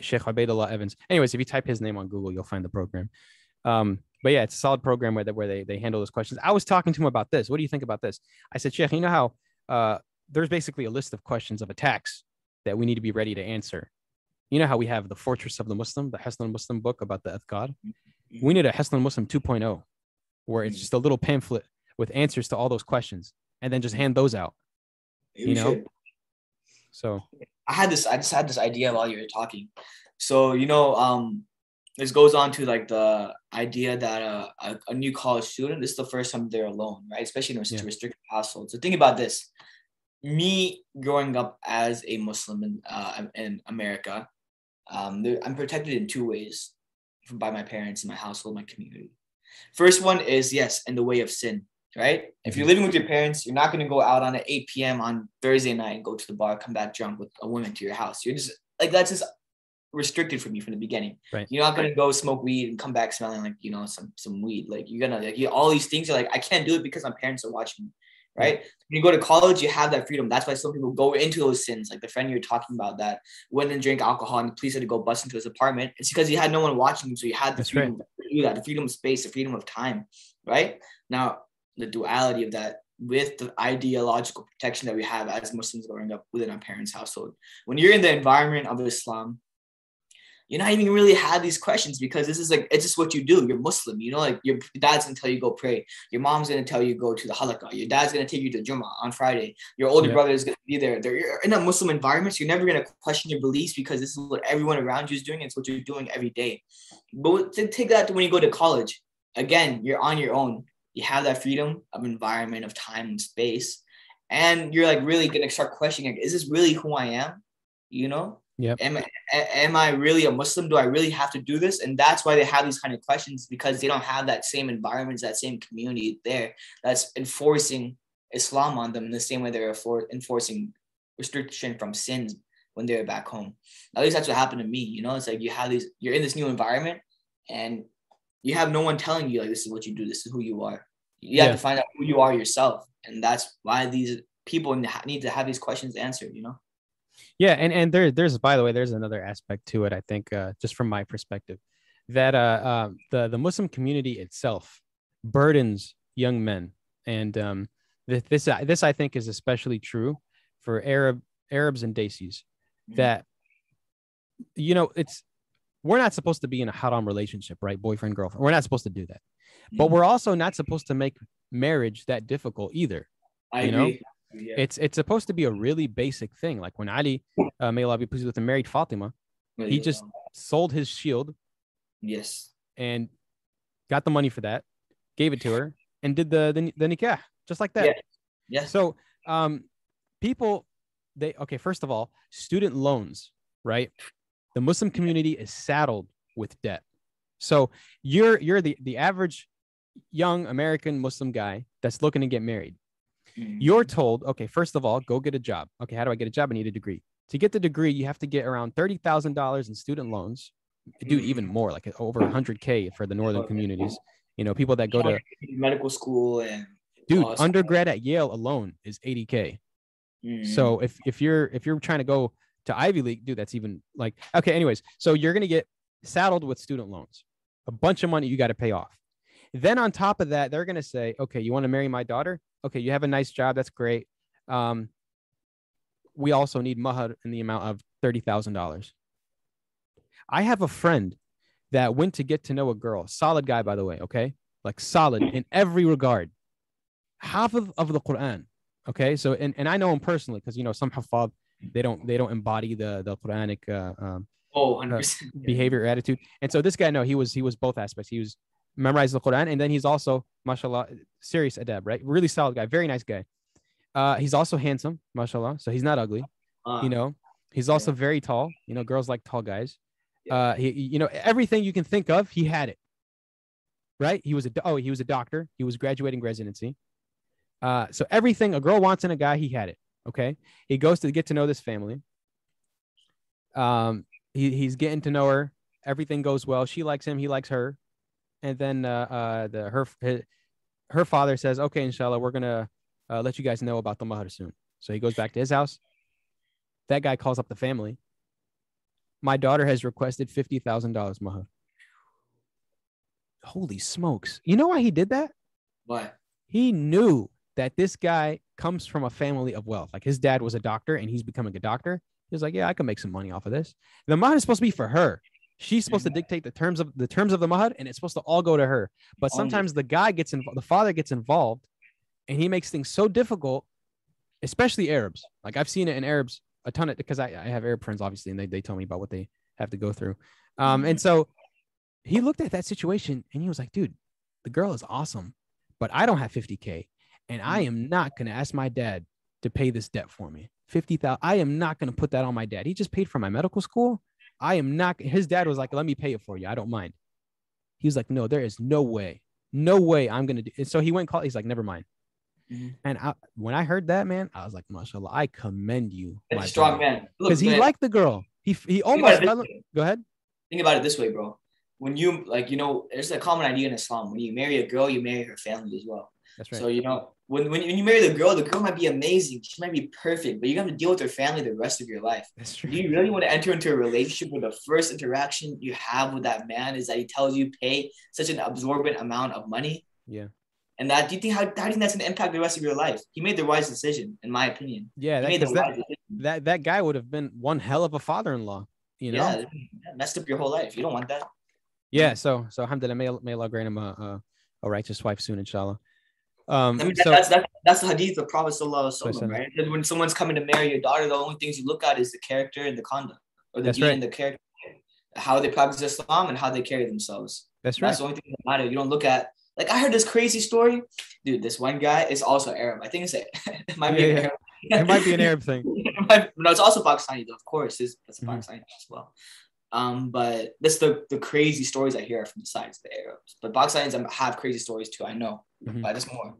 Sheikh Ubaidullah Evans. Anyways, if you type his name on Google, you'll find the program. Um, but yeah, it's a solid program where they, where they, they handle those questions. I was talking to him about this. What do you think about this? I said, Sheikh, you know how uh, there's basically a list of questions of attacks that we need to be ready to answer. You know how we have the Fortress of the Muslim, the Hisnul Muslim book about the Athkar? We need a Hisnul Muslim 2.0 where it's just a little pamphlet with answers to all those questions and then just hand those out. We You know? should. So, I had this I just had this idea while you were talking. So, you know, um, this goes on to like the idea that uh, a, a new college student, this is the first time they're alone, right? Especially in a Yeah. restricted household. So think about this. Me growing up as a Muslim in, uh, in America, um, I'm protected in two ways by my parents, my household, my community. First one is yes, in the way of sin, right? If you're mm-hmm. living with your parents, you're not going to go out on at 8 p.m. on Thursday night and go to the bar, come back drunk with a woman to your house. You're just like that's just restricted from you from the beginning. Right. You're not gonna go smoke weed and come back smelling like you know some some weed. Like you're gonna like you, all these things are like I can't do it because my parents are watching me. Right. When you go to college, you have that freedom. That's why some people go into those sins. Like the friend you're talking about that went and drank alcohol and the police had to go bust into his apartment. It's because he had no one watching him. So you had the That's right. freedom to do that, the freedom of space, the freedom of time. Right. Now, the duality of that with the ideological protection that we have as Muslims growing up within our parents' household. When you're in the environment of Islam, you're not even really have these questions because this is like it's just what you do. You're Muslim, you know, like your dad's gonna tell you go pray. Your mom's gonna tell you go to the halakah. Your dad's gonna take you to Jummah on Friday. Your older Yeah. brother is gonna be there. They're you're in a Muslim environment, so you're never gonna question your beliefs because this is what everyone around you is doing. It's what you're doing every day. But to take that to when you go to college, again, you're on your own. You have that freedom of environment, of time and space, and you're like really gonna start questioning, like, is this really who I am? You know? Yep. Am, am I really a Muslim? Do I really have to do this? And that's why they have these kind of questions because they don't have that same environment, that same community there that's enforcing Islam on them in the same way they're enfor- enforcing restriction from sins when they're back home. At least that's what happened to me. You know, it's like you have these, you're in this new environment and you have no one telling you like this is what you do, this is who you are. You have to find out who you are yourself, and that's why these people need to have these questions answered. You know. Yeah, and and there there's by the way there's another aspect to it. I think uh, just from my perspective, that uh, uh, the the Muslim community itself burdens young men, and um, th- this this I think is especially true for Arab Arabs and Desis Mhm. that you know it's we're not supposed to be in a haram relationship, right? Boyfriend girlfriend. We're not supposed to do that. But Mhm. we're also not supposed to make marriage that difficult either. I you know, agree. Yeah. It's it's supposed to be a really basic thing. Like when Ali, uh, may Allah be pleased with him, married Fatima, he just sold his shield yes. and got the money for that, gave it to her, and did the the, the nikah just like that. Yeah. Yes. So, um, people, they okay. First of all, student loans, right? The Muslim community is saddled with debt. So you're you're the the average young American Muslim guy that's looking to get married. Mhm. You're told, okay, first of all, go get a job. Okay, how do I get a job? I need a degree. To get the degree, you have to get around thirty thousand dollars in student loans. Dude, even more, like over hundred k for the northern Okay. communities. You know, people that go to medical school and dude undergrad at Yale alone is eighty k. Mhm. So if if you're if you're trying to go to Ivy League, dude, that's even like okay. Anyways, so you're gonna get saddled with student loans, a bunch of money you got to pay off. Then on top of that, they're gonna say, okay, you want to marry my daughter? Okay, you have a nice job, that's great. Um, we also need mahar in the amount of thirty thousand dollars. I have a friend that went to get to know a girl, solid guy by the way, okay, like solid in every regard, half of, of the Quran, okay. So and, and I know him personally because you know some huffaz, they don't they don't embody the the Quranic uh, um, oh, 100%. behavior or attitude. And so this guy, no, he was he was both aspects. He was memorized the Quran, and then he's also, mashallah, serious adab, right? Really solid guy, very nice guy. Uh, he's also handsome, mashallah. So he's not ugly, Uh, you know. He's also very tall. You know, girls like tall guys. Yeah. Uh, he, you know, everything you can think of, he had it. Right? He was a oh, he was a doctor. He was graduating residency. Uh, so everything a girl wants in a guy, he had it. Okay. He goes to get to know this family. Um, he, he's getting to know her. Everything goes well. She likes him. He likes her. And then uh, uh, the her her, her father says, "Okay, inshallah, we're gonna uh, let you guys know about the mahar soon." So he goes back to his house. That guy calls up the family. My daughter has requested fifty thousand dollars mahar. Holy smokes! You know why he did that? What? he knew that this guy comes from a family of wealth. Like his dad was a doctor and he's becoming a doctor. He was like, yeah, I can make some money off of this. The mahar is supposed to be for her. She's supposed to dictate the terms of the terms of the mahar, and it's supposed to all go to her. But sometimes the guy gets involved, the father gets involved, and he makes things so difficult, especially Arabs. Like I've seen it in Arabs a ton of because I, I have Arab friends, obviously, and they, they tell me about what they have to go through. Um, and so he looked at that situation and he was like, dude, the girl is awesome, but I don't have 50K. And I am not going to ask my dad to pay this debt for me. 50,000. I am not going to put that on my dad. He just paid for my medical school. I am not. His dad was like, let me pay it for you. I don't mind. He was like, no, there is no way. No way I'm going to do and So he went call. He's like, never mind. Mhm. And I, when I heard that, man, I was like, mashallah, I commend you. Strong man. Because he man, liked the girl. He, he almost. Go ahead. Think about it this way, bro. When you like, you know, there's a common idea in Islam. When you marry a girl, you marry her family as well. That's right. So you know, when, when when you marry the girl, the girl might be amazing. She might be perfect, but you're have to deal with her family the rest of your life. That's true. Do you really want to enter into a relationship where the first interaction you have with that man is that he tells you pay such an absorbent amount of money? Yeah. And that do you think how, how do you think that's gonna impact the rest of your life? He made the wise decision, in my opinion. Yeah, that, made the 'cause that, that that guy would have been one hell of a father-in-law. You know. Yeah, messed up your whole life. You don't want that. Yeah. So so alhamdulillah, may, may Allah grant him a, a, a righteous wife soon, inshallah. Um. I mean, so that's, that's that's the hadith of Prophet Sallallahu Alaihi Wasallam, right? That when someone's coming to marry your daughter, the only things you look at is the character and the conduct, or the right. and the character, how they practice Islam and how they carry themselves. that's right. That's the only thing that matter. You don't look at like I heard this crazy story, dude. This one guy is also Arab. I think it's a, it might be Yeah, an yeah. Arab. It might be an Arab thing. It might- no, it's also Pakistani, though. Of course, it's, it's Mhm. Pakistani as well. Um, but that's the the crazy stories I hear from the sides of the Arabs. But Pakistanis um, have crazy stories too. I know, Mhm. but there's more.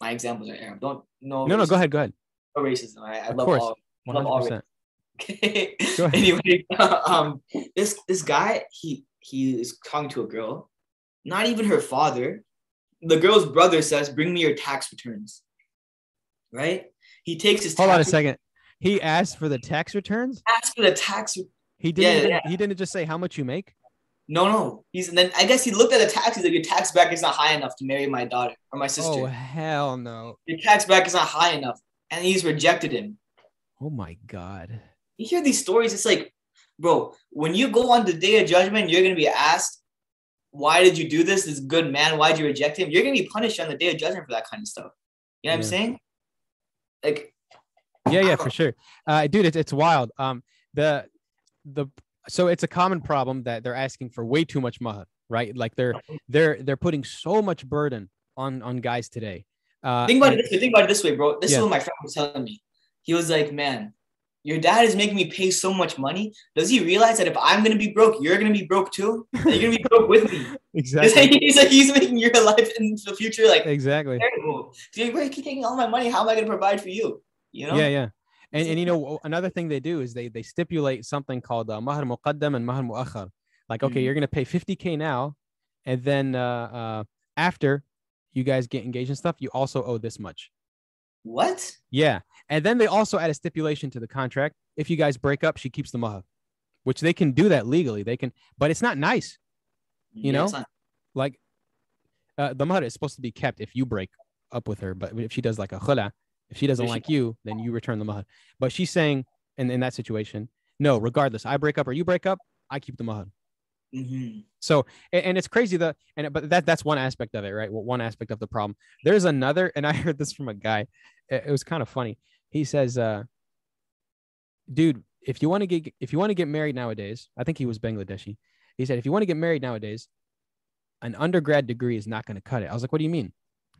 My examples are Arab. Don't no. No, no, go ahead, go ahead. No racism. I, I love course. all. One Love all. Go ahead. anyway, um, this this guy he he is talking to a girl, not even her father. The girl's brother says, "Bring me your tax returns." Right? He takes his Hold on a second. He asked for the tax returns. Asks for the tax. He didn't. Yeah, even, yeah. He didn't just say how much you make. No, no. He's and then I guess he looked at the tax. He's like, "Your tax bracket is not high enough to marry my daughter or my sister. Oh hell no! Your tax bracket is not high enough," and he's rejected him. Oh my god. You hear these stories, it's like, bro, when you go on the day of judgment, you're gonna be asked, why did you do this? This good man, why'd you reject him? You're gonna be punished on the day of judgment for that kind of stuff. You know what Yeah. I'm saying? Like, Yeah, yeah, for sure. Uh, dude, it's it's wild. Um, the the so it's a common problem that they're asking for way too much mahar, right? Like they're they're they're putting so much burden on on guys today. Uh, think about and- it this way. Think about it this way, bro. This Yeah. is what my friend was telling me. He was like, man, your dad is making me pay so much money. Does he realize that if I'm gonna be broke, you're gonna be broke too? You're gonna be broke with me. Exactly, he's like, he's making your life in the future like exactly. terrible. You're keep taking all my money. How am I gonna provide for you? You know? Yeah, yeah. And, and you know another thing they do is they they stipulate something called uh, mahar muqaddam and mahar muakhar. Like okay, Mhm. you're gonna pay 50k now, and then uh, uh, after you guys get engaged and stuff, you also owe this much. What? Yeah, and then they also add a stipulation to the contract: if you guys break up, she keeps the mahar, which they can do that legally. They can, but it's not nice. You know? not- Like uh, the mahar is supposed to be kept if you break up with her, but if she does like a khula, if she doesn't she- like you, then you return the mahar. But she's saying, in, in that situation, no, regardless, I break up or you break up, I keep the mahar. Mhm. So and, and it's crazy that, and but that that's one aspect of it, right? Well, one aspect of the problem. There's another, and I heard this from a guy. It, it was kind of funny. He says, uh, dude, if you want to get if you want to get married nowadays, I think he was Bangladeshi. He said, if you want to get married nowadays, an undergrad degree is not going to cut it. I was like, what do you mean?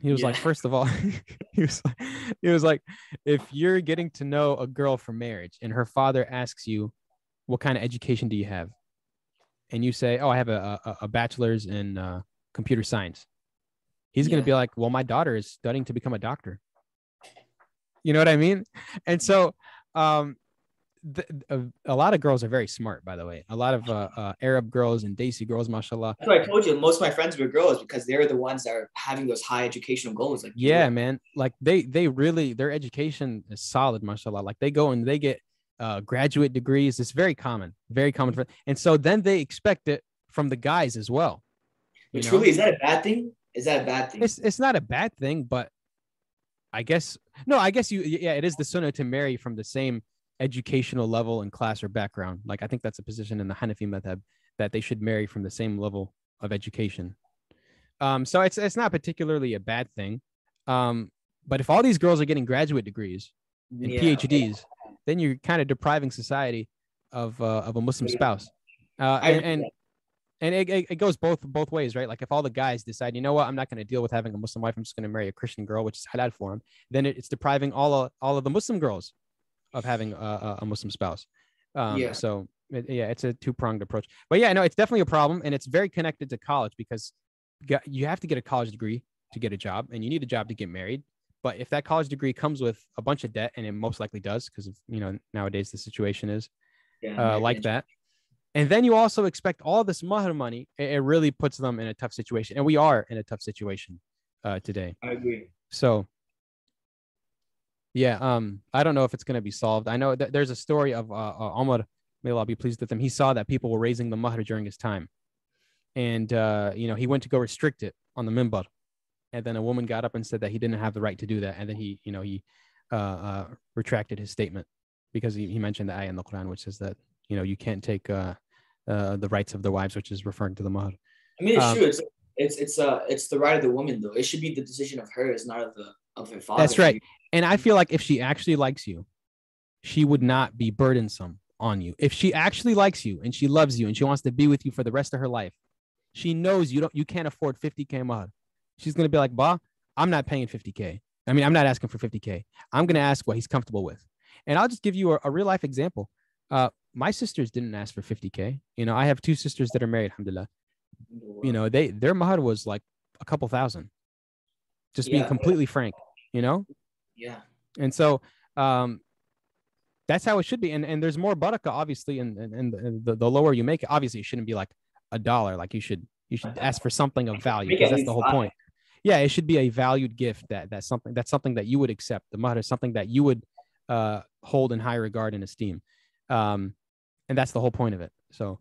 He was like, first of all, he was like, he was like, if you're getting to know a girl for marriage and her father asks you, what kind of education do you have? And you say, oh, I have a, a, a bachelor's in uh, computer science. He's gonna be like, well, my daughter is studying to become a doctor. You know what I mean? And so, um, th- a, a lot of girls are very smart, by the way. A lot of uh, uh, Arab girls and Desi girls, mashallah. That's why I told you most of my friends were girls because they're the ones that are having those high educational goals. Like Yeah, man. Like they they really their education is solid, mashallah. Like they go and they get uh, graduate degrees. It's very common, very common for. And so then they expect it from the guys as well. But truly, is that a bad thing? Is that a bad thing? it's it's not a bad thing, but I guess no, I guess you yeah, it is the sunnah to marry from the same educational level and class or background. Like I think that's a position in the Hanafi madhab that they should marry from the same level of education. Um, so it's it's not particularly a bad thing. Um, but if all these girls are getting graduate degrees and Yeah. PhDs, then you're kind of depriving society of uh, of a Muslim spouse. Uh, and, and and it, it, it goes both both ways, right? Like if all the guys decide, you know what, I'm not going to deal with having a Muslim wife, I'm just going to marry a Christian girl, which is halal for him, then it, it's depriving all of, all of the Muslim girls of having a, a, Muslim spouse. Um, Yeah. So it, yeah, it's a two pronged approach. But yeah, no, it's definitely a problem, and it's very connected to college because you have to get a college degree to get a job, and you need a job to get married. But if that college degree comes with a bunch of debt, and it most likely does, because you know nowadays the situation is Yeah, uh, like that. And then you also expect all this mahar money. It, it really puts them in a tough situation, and we are in a tough situation uh, today. I agree. So, yeah, um, I don't know if it's going to be solved. I know that there's a story of uh, uh, Omar, may Allah be pleased with him. He saw that people were raising the mahar during his time, and uh, you know he went to go restrict it on the minbar, and then a woman got up and said that he didn't have the right to do that, and then he, you know, he uh, uh, retracted his statement because he, he mentioned the ayah in the Quran which says that you know you can't take uh, uh, the rights of their wives, which is referring to the mahar. I mean, it's Um, true. It's it's it's uh it's the right of the woman though. It should be the decision of her, hers, not of the of her father. That's right. And I feel like if she actually likes you, she would not be burdensome on you. If she actually likes you and she loves you and she wants to be with you for the rest of her life, she knows you don't you can't afford 50k mahar. She's gonna be like, "Bah, I'm not paying 50k. I mean, I'm not asking for 50k. I'm gonna ask what he's comfortable with." And I'll just give you a, a real life example. Uh, my sisters didn't ask for 50k. You know, I have two sisters that are married, alhamdulillah. You know, they their mahar was like a couple thousand. Just being Yeah. completely frank, you know? Yeah. and so um that's how it should be. And and there's more barakah obviously and and, and the, the, the lower you make it obviously it shouldn't be like a dollar. Like you should you should ask for something of value because that's the whole point. Yeah it should be a valued gift that that's something that's something that you would accept. The mud is something that you would uh hold in high regard and esteem. Um and that's the whole point of it. So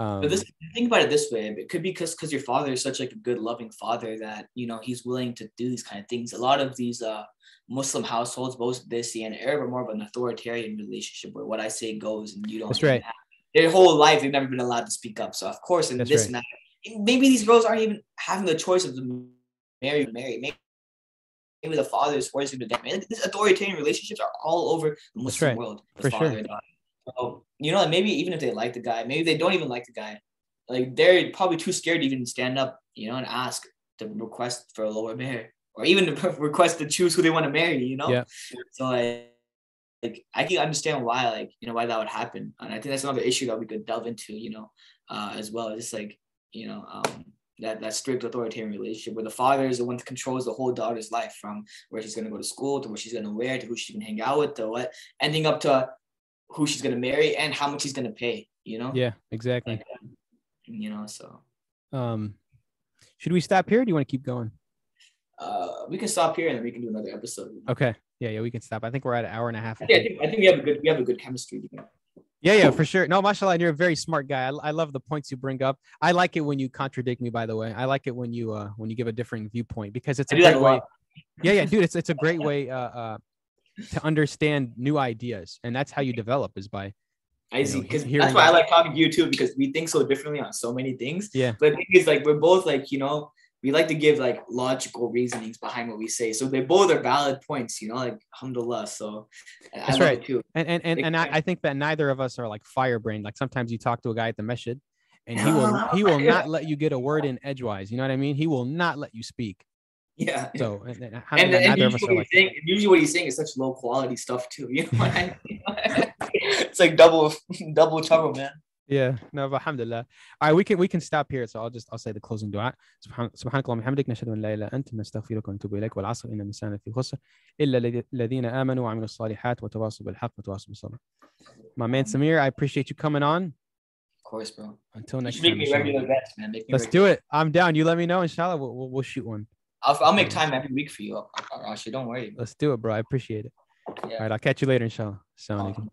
Um, But this think about it this way. It could be because because your father is such like a good, loving father that you know he's willing to do these kind of things. A lot of these uh Muslim households, both Desi and Arab, are more of an authoritarian relationship where what I say goes and you don't. That's right. have- Their whole life, they've never been allowed to speak up. So of course, in That's this right. matter, maybe these girls aren't even having the choice of to marry or marry. Maybe, maybe the father is forcing them to marry. These authoritarian relationships are all over the Muslim right. world. the For sure. So, you know, maybe even if they like the guy, maybe they don't even like the guy. Like they're probably too scared to even stand up, you know, and ask to request for a lower mahar or even to request to choose who they want to marry, you know? Yeah. So like, like I can understand why, like, you know, why that would happen. And I think that's another issue that we could delve into, you know, uh, as well. Just like, you know, um, that, that strict authoritarian relationship where the father is the one that controls the whole daughter's life from where she's gonna go to school to what she's gonna wear to who she can hang out with to what ending up to who she's gonna marry and how much he's gonna pay, you know? yeah, exactly. Like, you know, so Um, should we stop here? Or do you want to keep going? uh we can stop here and then we can do another episode. you know? Okay. Yeah, yeah, we can stop. I think we're at an hour and a half. I think, I think I think we have a good we have a good chemistry. You know? Yeah, yeah, for sure. No, mashallah, you're a very smart guy. I, I love the points you bring up. I like it when you contradict me. By the way, I like it when you uh when you give a different viewpoint because it's a great way. Yeah, yeah, dude, it's it's a great way uh uh to understand new ideas, and that's how you develop is by I see, because that's why I like talking to you too, because we think so differently on so many things. Yeah. But the thing is, like, we're both like, you know, we like to give like logical reasonings behind what we say. So they both are valid points, you know, like alhamdulillah. So That's right. too. and and and, and I, I think that neither of us are like firebrained. Like sometimes you talk to a guy at the masjid, and he will he will not let you get a word in edgewise. You know what I mean? He will not let you speak. Yeah. So and, and, and, alhamdulillah, and neither of us usually, are what like he's saying, usually what he's saying is such low quality stuff too. You know what I mean? it's like double double trouble, man. Yeah, no, but alhamdulillah. All right, we can we can stop here. So I'll just I'll say the closing dua. سبحان سبحانك اللهم وبحمدك نشهد ان لا اله الا انت نستغفرك ونتوب اليك والعصر ان الانسان في خسر الا الذي- الذين امنوا وعملوا الصالحات وتواصوا بالحق وتواصوا بالصبر. My man Samir, I appreciate you coming on. Of course, bro. Until You next should make time. me inshallah. regular guest, man. Make me Let's regular. do it. I'm down. You let me know. Inshallah, we'll, we'll, we'll shoot one. I'll, I'll make time every week for you, Rashi. Don't worry. Let's do it, bro. I appreciate it. Yeah. All right, I'll catch you later, inshallah. Assalamu alaikum.